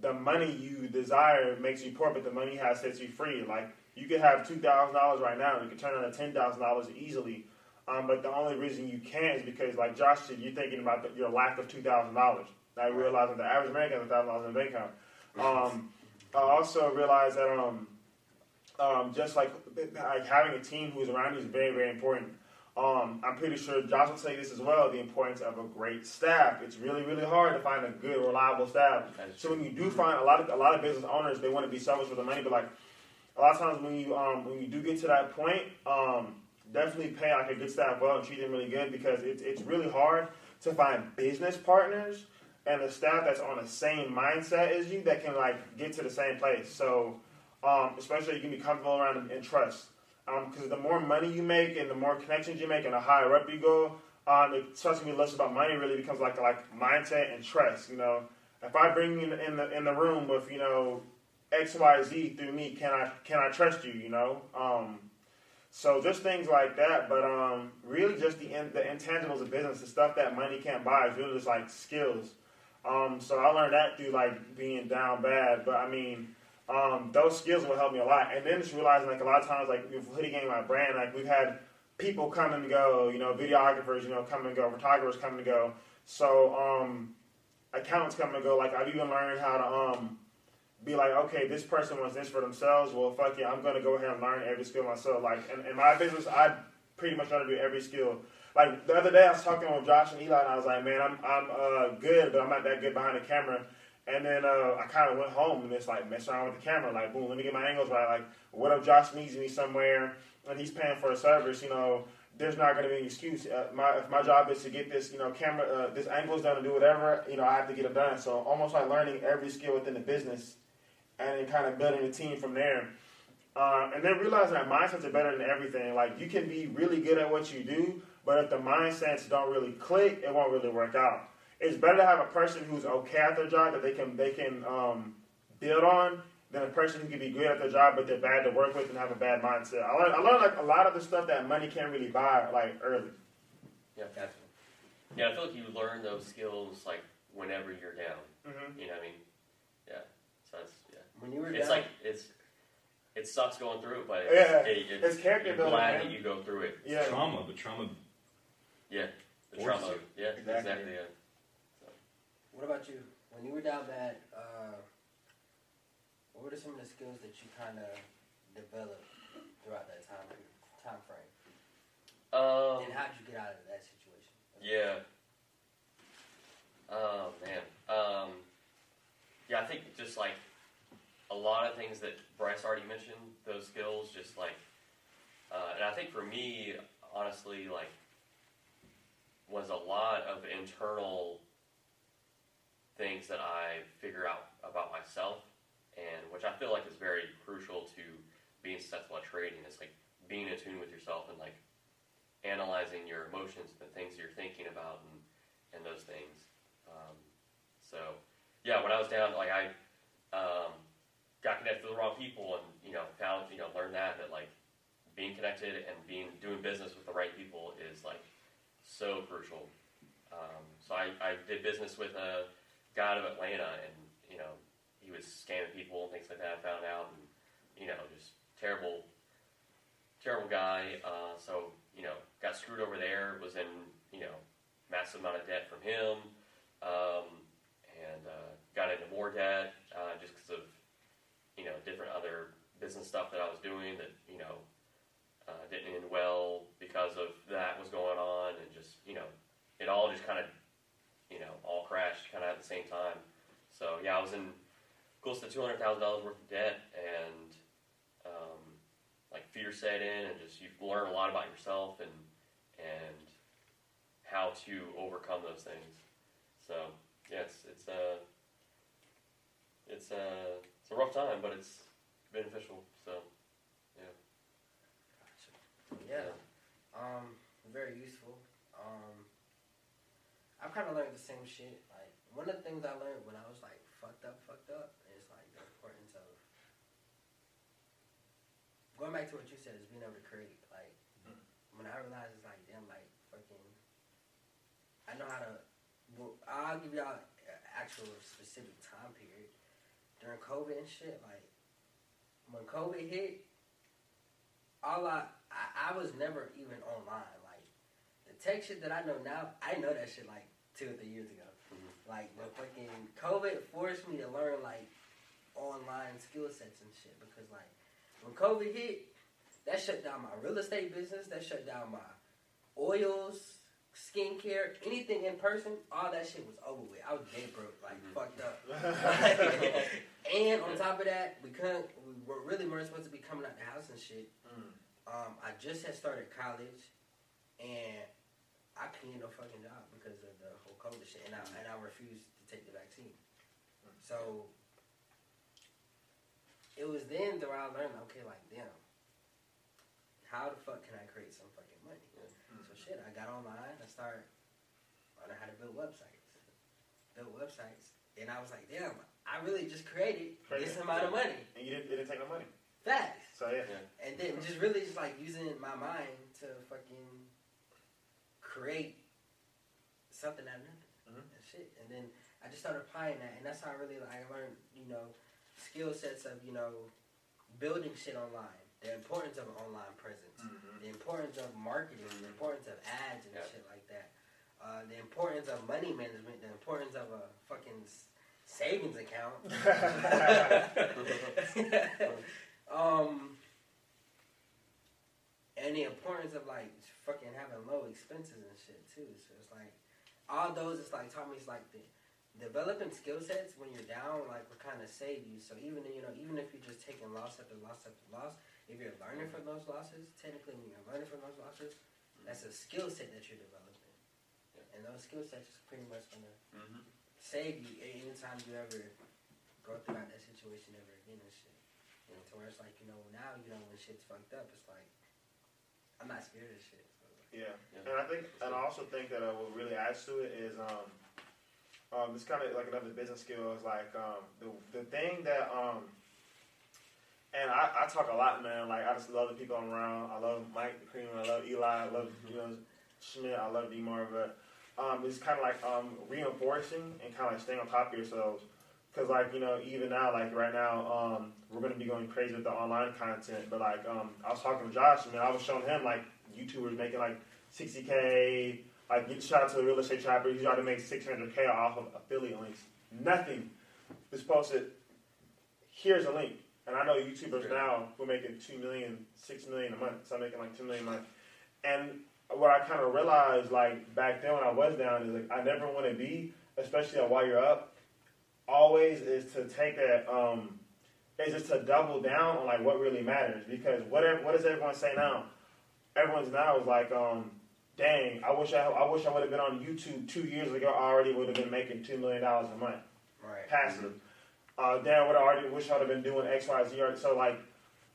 [SPEAKER 4] the money you desire makes you poor, but the money have sets you free. Like you could have two thousand dollars right now, and you could turn into ten thousand dollars easily. Um, but the only reason you can't is because, like Josh said, you're thinking about the, your lack of two thousand dollars. I realized that the average American has a thousand dollars in bank account. Um, I also realized that um, um, just like like having a team who's around you is very very important. Um, I'm pretty sure Josh will say this as well. The importance of a great staff. It's really really hard to find a good reliable staff. So when you do find a lot of a lot of business owners, they want to be selfish with the money, but like a lot of times when you um, when you do get to that point, um, definitely pay like a good staff well and treat them really good because it's it's really hard to find business partners and the staff that's on the same mindset as you that can like get to the same place. So, um, especially you can be comfortable around and, and trust. Because um, the more money you make and the more connections you make and the higher up you go, um, it starts be less about money. Really becomes like like mindset and trust. You know, if I bring you in the, in the in the room with you know X Y Z through me, can I can I trust you? You know. Um, so just things like that, but um, really just the in, the intangibles of business, the stuff that money can't buy, is really just like skills. Um, so I learned that through like being down bad. But I mean, um, those skills will help me a lot. And then just realizing like a lot of times like with Hoodie Game, my brand, like we've had people come and go, you know, videographers, you know, come and go, photographers come and go. So um, accountants come and go. Like I've even learned how to um, be like, okay, this person wants this for themselves. Well, fuck yeah, I'm gonna go ahead and learn every skill myself. Like in, in my business, I pretty much try to do every skill like the other day, I was talking with Josh and Eli, and I was like, "Man, I'm I'm uh, good, but I'm not that good behind the camera." And then uh, I kind of went home and just like mess around with the camera, like, boom, let me get my angles right. Like, what if Josh needs me somewhere and he's paying for a service? You know, there's not going to be an excuse. Uh, my if my job is to get this, you know, camera, uh, this angle's done to do whatever, you know, I have to get it done. So almost like learning every skill within the business, and then kind of building a team from there. Uh, and then realizing that mindsets are better than everything. Like you can be really good at what you do, but if the mindsets don't really click, it won't really work out. It's better to have a person who's okay at their job that they can they can um, build on than a person who can be good at their job but they're bad to work with and have a bad mindset. I learned, I learned like a lot of the stuff that money can't really buy like early.
[SPEAKER 1] Yeah, definitely. Yeah, I feel like you learn those skills like whenever you're down.
[SPEAKER 4] Mm-hmm.
[SPEAKER 1] You know what I mean? Yeah. So that's yeah.
[SPEAKER 2] When you were
[SPEAKER 1] It's
[SPEAKER 2] down,
[SPEAKER 1] like it's it sucks going through it, but it's,
[SPEAKER 4] Yeah,
[SPEAKER 1] it, it's,
[SPEAKER 4] it's character
[SPEAKER 1] you're
[SPEAKER 4] building,
[SPEAKER 1] glad
[SPEAKER 4] man.
[SPEAKER 1] that you go through it.
[SPEAKER 4] Yeah.
[SPEAKER 3] Trauma, but trauma.
[SPEAKER 1] Yeah, the trauma.
[SPEAKER 3] you.
[SPEAKER 1] Yeah,
[SPEAKER 2] Exactly.
[SPEAKER 1] exactly. Yeah.
[SPEAKER 2] What about you? When you were down bad, uh, what were some of the skills that you kind of developed throughout that time time frame?
[SPEAKER 1] Um,
[SPEAKER 2] and how did you get out of that situation?
[SPEAKER 1] Yeah. Oh man. Um, yeah, I think just like a lot of things that Bryce already mentioned, those skills, just like, uh, and I think for me, honestly, like, was a lot of internal things that I figure out about myself, and which I feel like is very crucial to being successful at trading. It's like being in tune with yourself and like analyzing your emotions, and the things you're thinking about, and and those things. Um, so, yeah, when I was down, like I um, got connected to the wrong people, and you know, found you know, learned that that like being connected and being doing business with the right people is like so crucial. Um, so I, I did business with a guy out of Atlanta, and you know, he was scamming people and things like that. I found out, and you know, just terrible, terrible guy. Uh, so you know, got screwed over there. Was in you know, massive amount of debt from him, um, and uh, got into more debt uh, just because of you know different other business stuff that I was doing that you know uh, didn't end well because of that was going on, and just you know, it all just kind of you know all crashed kind of at the same time. So yeah, I was in close to two hundred thousand dollars worth of debt, and um, like fear set in, and just you learn a lot about yourself and and how to overcome those things. So yeah, it's it's a it's a it's a rough time, but it's beneficial. So
[SPEAKER 2] Yeah. Um, very useful. Um, I've kind of learned the same shit. Like one of the things I learned when I was like fucked up, fucked up, is like the importance of going back to what you said is being able to create. Like when I realized it's like damn, like fucking, I know how to. Well, I'll give y'all an actual specific time period during COVID and shit. Like when COVID hit, all I, I I was never even online. Like the tech shit that I know now, I know that shit like two or three years ago.
[SPEAKER 1] Mhm.
[SPEAKER 2] Like the fucking COVID forced me to learn like online skill sets and shit because like when COVID hit, that shut down my real estate business. That shut down my oils, skincare, anything in person. All that shit was over with. I was dead broke, like
[SPEAKER 1] Mhm.
[SPEAKER 2] fucked up. and on top of that, we couldn't. We were really weren't supposed to be coming out the house and shit.
[SPEAKER 4] Mm.
[SPEAKER 2] Um, I just had started college, and I couldn't get no fucking job because of the whole COVID shit, and I and I refused to take the vaccine. So it was then that I learned, okay, like damn, how the fuck can I create some fucking money? So shit, I got online, I started learning how to build websites, build websites, and I was like, damn, I really just created this amount of money
[SPEAKER 4] And you didn't, it didn't take no money.
[SPEAKER 2] fast.
[SPEAKER 4] So yeah.
[SPEAKER 2] And then just really just like using my mind to fucking create something out of nothing
[SPEAKER 4] Mhm.
[SPEAKER 2] and shit. And then I just started applying that, and that's how I really like I learned, you know, skill sets of you know building shit online, the importance of an online presence,
[SPEAKER 4] Mhm.
[SPEAKER 2] the importance of marketing, the
[SPEAKER 1] Mhm.
[SPEAKER 2] importance of ads and
[SPEAKER 1] Yeah.
[SPEAKER 2] shit like that, uh, the importance of money management, the importance of a fucking s- savings account. um, and the importance of like fucking having low expenses and shit too. So it's like all those. It's like taught me it's like the developing skill sets when you're down like will kind of save you. So even you know even if you're just taking loss after loss after loss, if you're learning from those losses, technically when you're learning from those losses, that's a skill set that you're developing. And those skill sets is pretty much gonna
[SPEAKER 1] Mm-hmm.
[SPEAKER 2] Save you anytime you ever go throughout that situation ever again and shit. You know, to where it's like, you know, now, you know, when shit's fucked up, it's like, I'm not scared of shit. So, like,
[SPEAKER 4] Yeah.
[SPEAKER 1] Yeah.
[SPEAKER 4] And I think, and I also think that uh, what really adds to it is, um, um, it's kind of like another business skill. Is like um, the the thing that, um, and I, I talk a lot, man. Like I just love the people I'm around. I love Mike the Cream. I love Eli. I love you know Schmidt. I love Demar. But um, it's kind of like um, reinforcing and kind of like staying on top of yourselves. Cause like you know even now like right now um, we're gonna be going crazy with the online content. But like um, I was talking to Josh and I was showing him like YouTubers making like 60k, Like, get shout out to the real estate trapper. He's trying to make 600k off of affiliate links. Nothing. Just posted. Here's a link. And I know YouTubers now who are making two million, six million a month. So I'm making like two million a month. And what I kind of realized, like back then when I was down, is like I never want to be, especially while you're up. Always is to take that, um, is just to double down on like what really matters. Because whatever, what does everyone say now? Everyone's now is like, um, dang, I wish I, I wish I would have been on YouTube two years ago. I already would have been making two million dollars a month
[SPEAKER 2] Right.
[SPEAKER 4] passive. Uh, damn, would I already wish I would have been doing X, Y, Z. So like,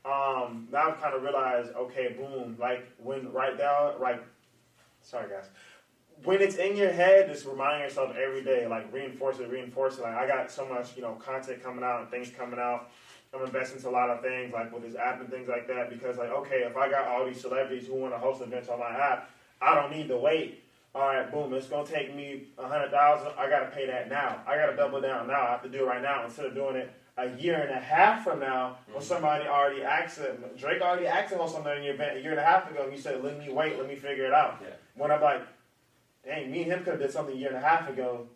[SPEAKER 4] um, now I've kind of realized, okay, boom, like when right now, like, sorry guys, when it's in your head, just remind yourself every day, like reinforce it, reinforce it. Like I got so much, you know, content coming out and things coming out. I'm investing a lot of things, like with this app and things like that, because like, okay, if I got all these celebrities who want to host events on my app, I don't need to wait. All right, boom, it's gonna take me a hundred thousand. I gotta pay that now. I gotta double down now. I have to do it right now instead of doing it a year and a half from now when somebody already asked it. Drake already asked him on something in your event a year and a half ago, and you said, "Let me wait, let me figure it out."
[SPEAKER 1] Yeah.
[SPEAKER 4] When I'm like, "Dang, me and him could have did something a year and a half ago,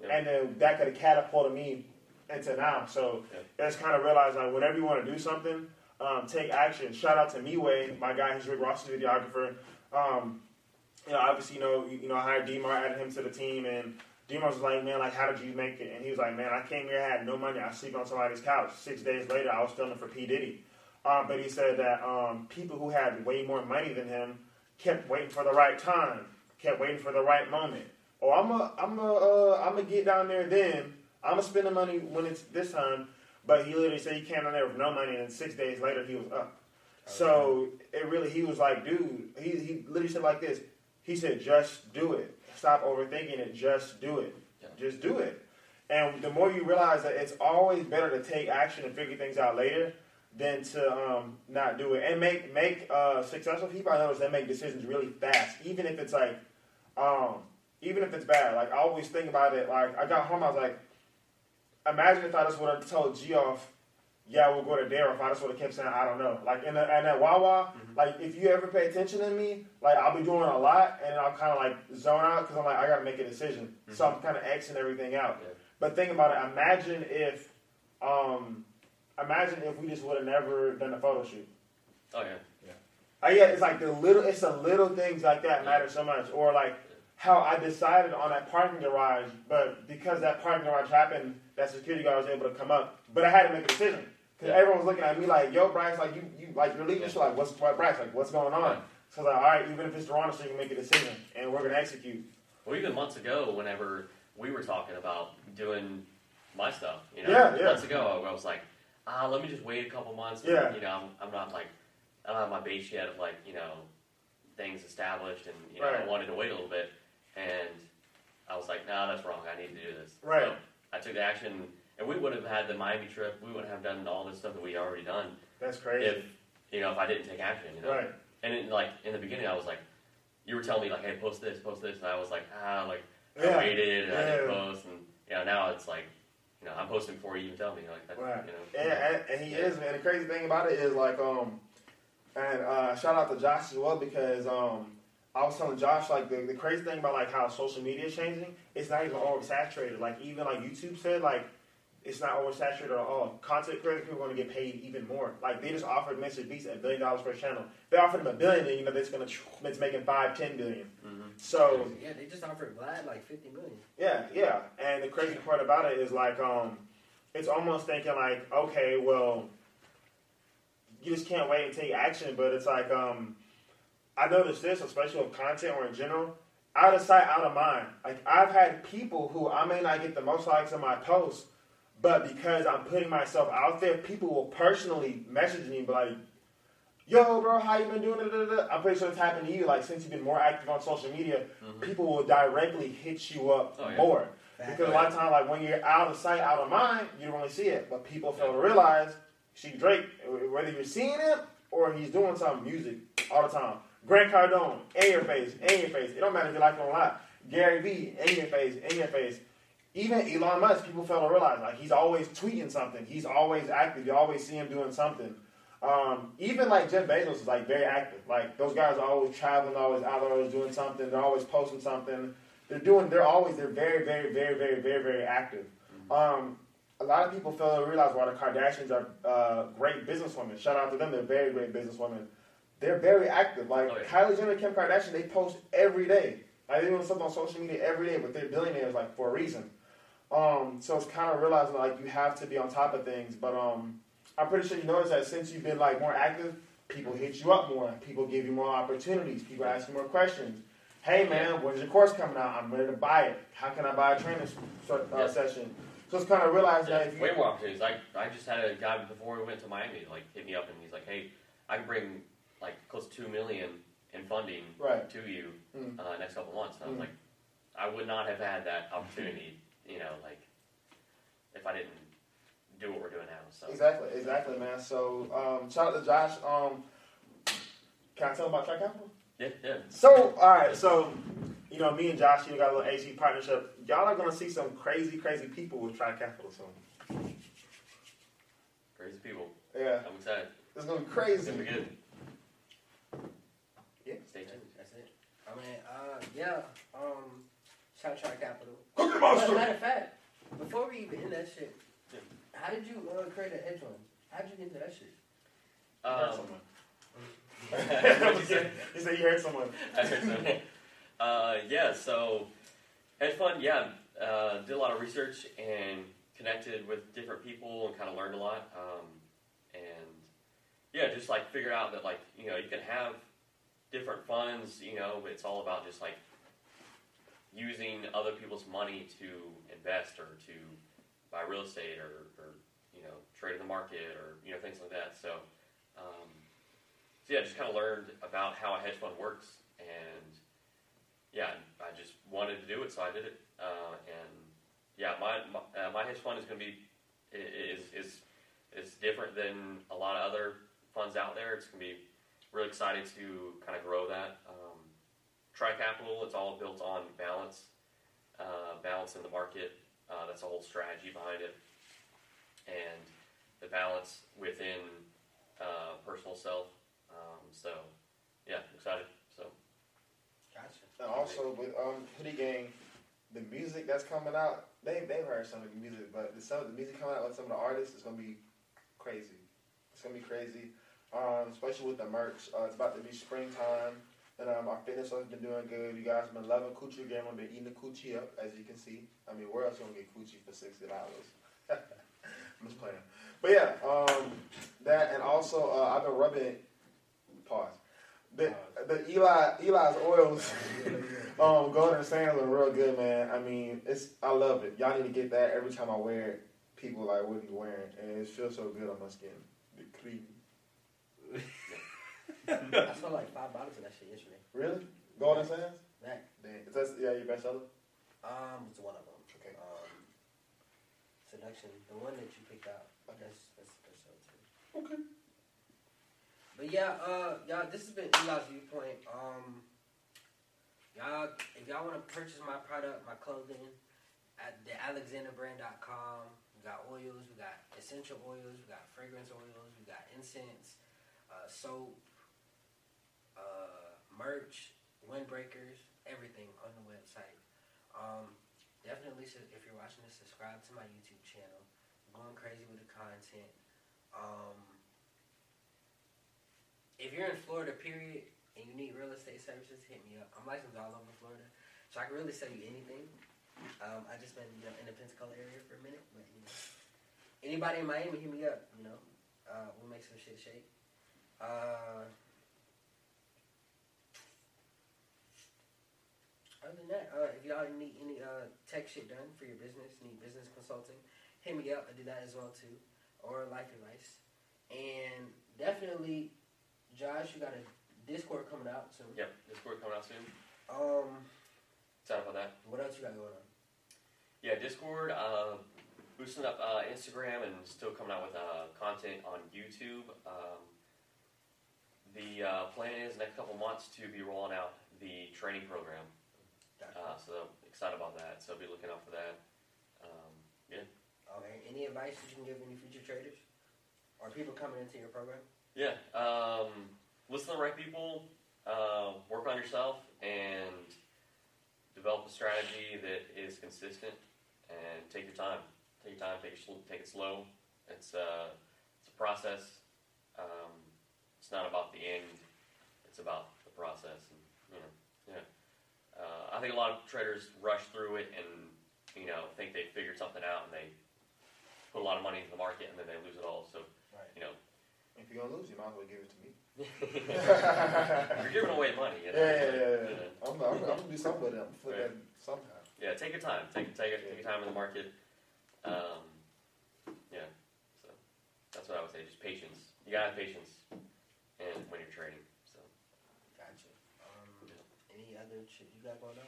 [SPEAKER 1] Yeah.
[SPEAKER 4] and then that could have catapulted me into now." So
[SPEAKER 1] Yeah.
[SPEAKER 4] I just kind of realized like whenever you want to do something, um, take action. Shout out to Miway, my guy. He's Rick Ross's videographer. Um, you know, obviously, you know, you, you know, I hired Demar, added him to the team, and Demar was like, "Man, like, how did you make it?" And he was like, "Man, I came here, I had no money. I sleep on somebody's couch. Six days later, I was filming for P Diddy." Um, but he said that um, people who had way more money than him kept waiting for the right time, kept waiting for the right moment. Oh, I'm a, I'm a, uh, I'm gonna get down there then. I'm gonna spend the money when it's this time. But he literally said he came down there with no money, and then six days later he was up. So it really, he was like, dude, he, he literally said like this. He said, just do it. Stop overthinking it. Just do it.
[SPEAKER 1] Yeah.
[SPEAKER 4] Just do it. And the more you realize that it's always better to take action and figure things out later than to um, not do it. And make make uh, successful people. I notice they make decisions really fast, even if it's like, um, even if it's bad. Like I always think about it. Like I got home, I was like, imagine if I just would have told Geoff, yeah, we'll go to Dare. If I just would have kept saying, I don't know. Like in, the, in that Wawa, like if you ever pay attention to me, like I'll be doing a lot and I'll kind of like zone out because I'm like I got to make a decision. So I'm kind of Xing everything out.
[SPEAKER 1] Yeah.
[SPEAKER 4] But think about it. Imagine if, um, imagine if we just would have never done a photo shoot.
[SPEAKER 1] Oh yeah.
[SPEAKER 4] Uh, yeah, it's like the little, it's the little things like that matter so much. Or like how I decided on that parking garage, but because that parking garage happened, that security guard was able to come up. But I had to make a decision because
[SPEAKER 1] Yeah.
[SPEAKER 4] everyone was looking at me like, "Yo, Bryce, like you, you like you're leaving shit. Like, what's what, Bryce? Like, what's going on?" So I was like, "All right, even if it's Toronto, so you can make a decision, and we're gonna execute."
[SPEAKER 1] Well, even months ago, whenever we were talking about doing my stuff, you know,
[SPEAKER 4] Yeah, yeah.
[SPEAKER 1] months ago, I was like, ah, let me just wait a couple months.
[SPEAKER 4] Yeah.
[SPEAKER 1] You know, I'm, I'm not like, I don't have my base yet of like, you know, things established, and you know,
[SPEAKER 4] Right.
[SPEAKER 1] I wanted to wait a little bit, and I was like, nah, that's wrong. I need to do this.
[SPEAKER 4] Right.
[SPEAKER 1] So I took the action, and we would have had the Miami trip. We wouldn't have done all this stuff that we already done
[SPEAKER 4] That's crazy.
[SPEAKER 1] if you know if I didn't take action. You know.
[SPEAKER 4] Right.
[SPEAKER 1] And in, like in the beginning, I was like, you were telling me like, hey, post this, post this, and I was like, ah, like I
[SPEAKER 4] Yeah.
[SPEAKER 1] waited and I didn't post, and you know now it's like, you know, I'm posting before you even tell me, like that,
[SPEAKER 4] Right.
[SPEAKER 1] you know.
[SPEAKER 4] And, and, and he is, man. The crazy thing about it is like, um, and uh, shout out to Josh as well because um, I was telling Josh like the, the crazy thing about like how social media is changing. It's not even oversaturated. Like even like YouTube said, like it's not oversaturated at all. Content creators people are going to get paid even more. Like they just offered Mr. Beast a billion dollars per channel. They offered him a billion, and you know that's going to it's making five, ten billion.
[SPEAKER 1] Mhm.
[SPEAKER 4] So
[SPEAKER 2] Yeah, they just offered Vlad like 50 million.
[SPEAKER 4] yeah, yeah. And the crazy part about it is like, um, it's almost thinking like, okay, well, you just can't wait and take action. But it's like, um, I noticed this, especially with content or in general, out of sight, out of mind. Like I've had people who I may not get the most likes on my posts, but because I'm putting myself out there, people will personally message me, be like, "Yo, bro, how you been doing?" I'm pretty sure it's happened to you. Like since you've been more active on social media,
[SPEAKER 1] Mhm.
[SPEAKER 4] people will directly hit you up
[SPEAKER 1] Oh, yeah.
[SPEAKER 4] more.
[SPEAKER 2] Fact.
[SPEAKER 4] Because a lot of times, like when you're out of sight, out of mind, you don't really see it. But people fail to realize, see Drake, whether you're seeing him or he's doing some music all the time. Grant Cardone, in your face, in your face. It don't matter if you like him or not. Gary Vee, in your face, in your face. Even Elon Musk, people fail to realize, like he's always tweeting something. He's always active. You always see him doing something. Um, even like Jeff Bezos is like very active. Like those guys are always traveling, always out there, always doing something. They're always posting something. They're doing. They're always. They're very, very, very, very, very, very active. Um, a lot of people fail to realize why the Kardashians are uh, great businesswomen. Shout out to them. They're very great businesswomen. They're very active. Like
[SPEAKER 1] Oh, yeah.
[SPEAKER 4] Kylie Jenner, Kim Kardashian, they post every day. Like they doing something on social media every day, but they're billionaires like for a reason. Um, so it's kind of realizing like you have to be on top of things. But um, I'm pretty sure you noticed that since you've been like more active, people hit you up more. People give you more opportunities. People ask you more questions. Hey man, when's your course coming out? I'm ready to buy it. How can I buy a training uh, session? So it's kind of realizing
[SPEAKER 1] Yeah,
[SPEAKER 4] that if you
[SPEAKER 1] way more opportunities. I, I just had a guy before we went to Miami like hit me up and he's like, hey, I can bring like close to two million in funding
[SPEAKER 4] right,
[SPEAKER 1] to you
[SPEAKER 4] Mm.
[SPEAKER 1] uh, next couple months. And I was
[SPEAKER 4] Mm.
[SPEAKER 1] like, I would not have had that opportunity, you know, like if I didn't do what we're doing now. So
[SPEAKER 4] exactly, exactly, man. So um, shout out to Josh. Um, can I tell him about Track Capital?
[SPEAKER 1] yeah, yeah.
[SPEAKER 4] So, all right, so you know, me and Josh, you know, got a little AC partnership. Y'all are gonna see some crazy, crazy people with Tri Capital soon.
[SPEAKER 1] Crazy people.
[SPEAKER 4] Yeah,
[SPEAKER 1] I'm excited.
[SPEAKER 4] it's gonna be
[SPEAKER 1] It's
[SPEAKER 4] crazy.
[SPEAKER 1] gonna be good.
[SPEAKER 4] Yeah.
[SPEAKER 1] Stay tuned.
[SPEAKER 2] That's it. I mean, uh, yeah. Um, shout out Capital.
[SPEAKER 4] Cookie
[SPEAKER 2] But
[SPEAKER 4] Monster.
[SPEAKER 2] matter of fact, before we even end that shit,
[SPEAKER 1] Yeah.
[SPEAKER 2] how did you uh, create a hedge fund? How did you get into that shit?
[SPEAKER 4] You heard
[SPEAKER 1] Um,
[SPEAKER 4] someone.
[SPEAKER 1] what'd you?
[SPEAKER 4] He said you heard someone.
[SPEAKER 1] I heard so. Uh, yeah, so hedge fund, yeah, uh, did a lot of research and connected with different people and kind of learned a lot. Um, and yeah, just like figure out that like you know you can have different funds, you know, but it's all about just like using other people's money to invest or to buy real estate or, or you know trade in the market or you know things like that. So. Um, so yeah, just kind of learned about how a hedge fund works, and yeah, I just wanted to do it, so I did it. Uh, and yeah, my my, uh, my hedge fund is going to be is is is different than a lot of other funds out there. It's going to be really excited to kind of grow that. Um, Tri Capital, it's all built on balance, uh, balance in the market. Uh, that's the whole strategy behind it, and the balance within uh, personal self. Um, so, yeah, excited. So,
[SPEAKER 2] Gotcha.
[SPEAKER 4] And also with um Hoodie Game, the music that's coming out, they they've heard some of the music, but the some of the music coming out with some of the artists is gonna be crazy. It's gonna be crazy. Um, especially with the merch. Uh, it's about to be springtime. And um, our fitness has been doing good. You guys have been loving Coochie Game. I've been eating the coochie up, as you can see. I mean, where else gonna get coochie for sixty dollars? I'm just playing. But yeah, um, that and also uh, I've been rubbing. Pause. The the Eli Eli's oils. Um, Golden Sands are real good, man. I mean, it's I love it. Y'all need to get that every time I wear it. People like, what are you wearing? And it feels so good on my skin. The cream.
[SPEAKER 2] I sold like five bottles of that shit yesterday.
[SPEAKER 4] Really? Golden Sands? Dang. Is that yeah your best seller?
[SPEAKER 2] um it's one of them.
[SPEAKER 4] Okay.
[SPEAKER 2] Um, seduction, the one that you picked out. That's that's that's so too.
[SPEAKER 4] Okay.
[SPEAKER 2] But yeah, uh, y'all, this has been Eli's viewpoint. Um, y'all, if y'all want to purchase my product, my clothing, at the AlexanderBrand.com. We got oils, we got essential oils, we got fragrance oils, we got incense, uh, soap, uh, merch, windbreakers, everything on the website. Um, definitely, if you're watching this, subscribe to my YouTube channel. I'm going crazy with the content. Um, if you're in Florida, period, and you need real estate services, hit me up. I'm licensed all over Florida, so I can really sell you anything. Um, I just been you know in the Pensacola area for a minute, but you know, anybody in Miami, hit me up. You know, uh, we'll make some shit shake. Uh, other than that, uh, if y'all need any uh, tech shit done for your business, need business consulting, hit me up. I do that as well too, or life advice, and definitely Josh, you got a Discord coming out soon.
[SPEAKER 1] yep, Discord coming out soon.
[SPEAKER 2] Um,
[SPEAKER 1] Excited about that.
[SPEAKER 2] what else you got going on?
[SPEAKER 1] Yeah, Discord, uh, boosting up uh, Instagram and still coming out with uh, content on YouTube. Um, the uh, plan is next couple months to be rolling out the training program. Uh, so excited about that. So be looking out for that. Um, yeah,
[SPEAKER 2] Okay. Any advice that you can give any future traders or people coming into your program?
[SPEAKER 1] Yeah. Um, listen to the right people. Uh, work on yourself and develop a strategy that is consistent. And take your time. Take your time. Take it, sl- take it slow. It's uh, it's a process. Um, it's not about the end. It's about the process. And you know, yeah. I think a lot of traders rush through it and you know think they figured something out and they put a lot of money into the market and then they lose it all. So
[SPEAKER 4] Right.
[SPEAKER 1] you know.
[SPEAKER 4] If you're gonna lose, you might as well give it to me.
[SPEAKER 1] You're giving away money, you know.
[SPEAKER 4] Yeah, yeah, yeah. Yeah. I'm, I'm, I'm gonna do something with it. I'm gonna flip
[SPEAKER 1] Right.
[SPEAKER 4] sometime.
[SPEAKER 1] Yeah, take your time. Take take take your time in the market. Um, yeah, so that's what I would say. Just patience. You gotta have patience, and when you're trading. So
[SPEAKER 2] Gotcha. Um, any other shit you got going on?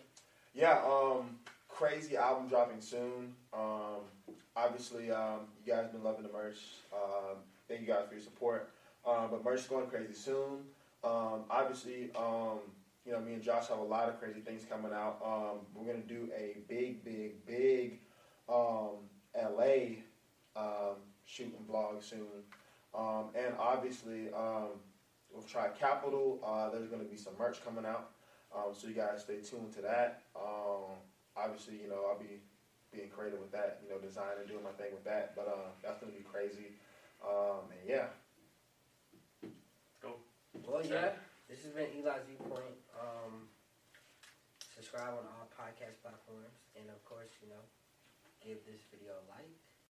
[SPEAKER 4] Yeah, um, crazy album dropping soon. Um, obviously, um, you guys been loving the merch. Um, thank you guys for your support. Um, but merch is going crazy soon. Um, obviously, um, you know, me and Josh have a lot of crazy things coming out. Um, we're gonna do a big, big, big um, LA um, shoot and vlog soon. Um, and obviously, um, we'll try Capital. Uh, there's gonna be some merch coming out. Um, so you guys stay tuned to that. Um, obviously, you know, I'll be being creative with that, you know, designing, doing my thing with that. But uh, that's gonna be crazy. Um, and yeah, Go.
[SPEAKER 2] Well, yeah. This has been Eli's Viewpoint. Um, subscribe on all podcast platforms, and of course, you know, give this video a like,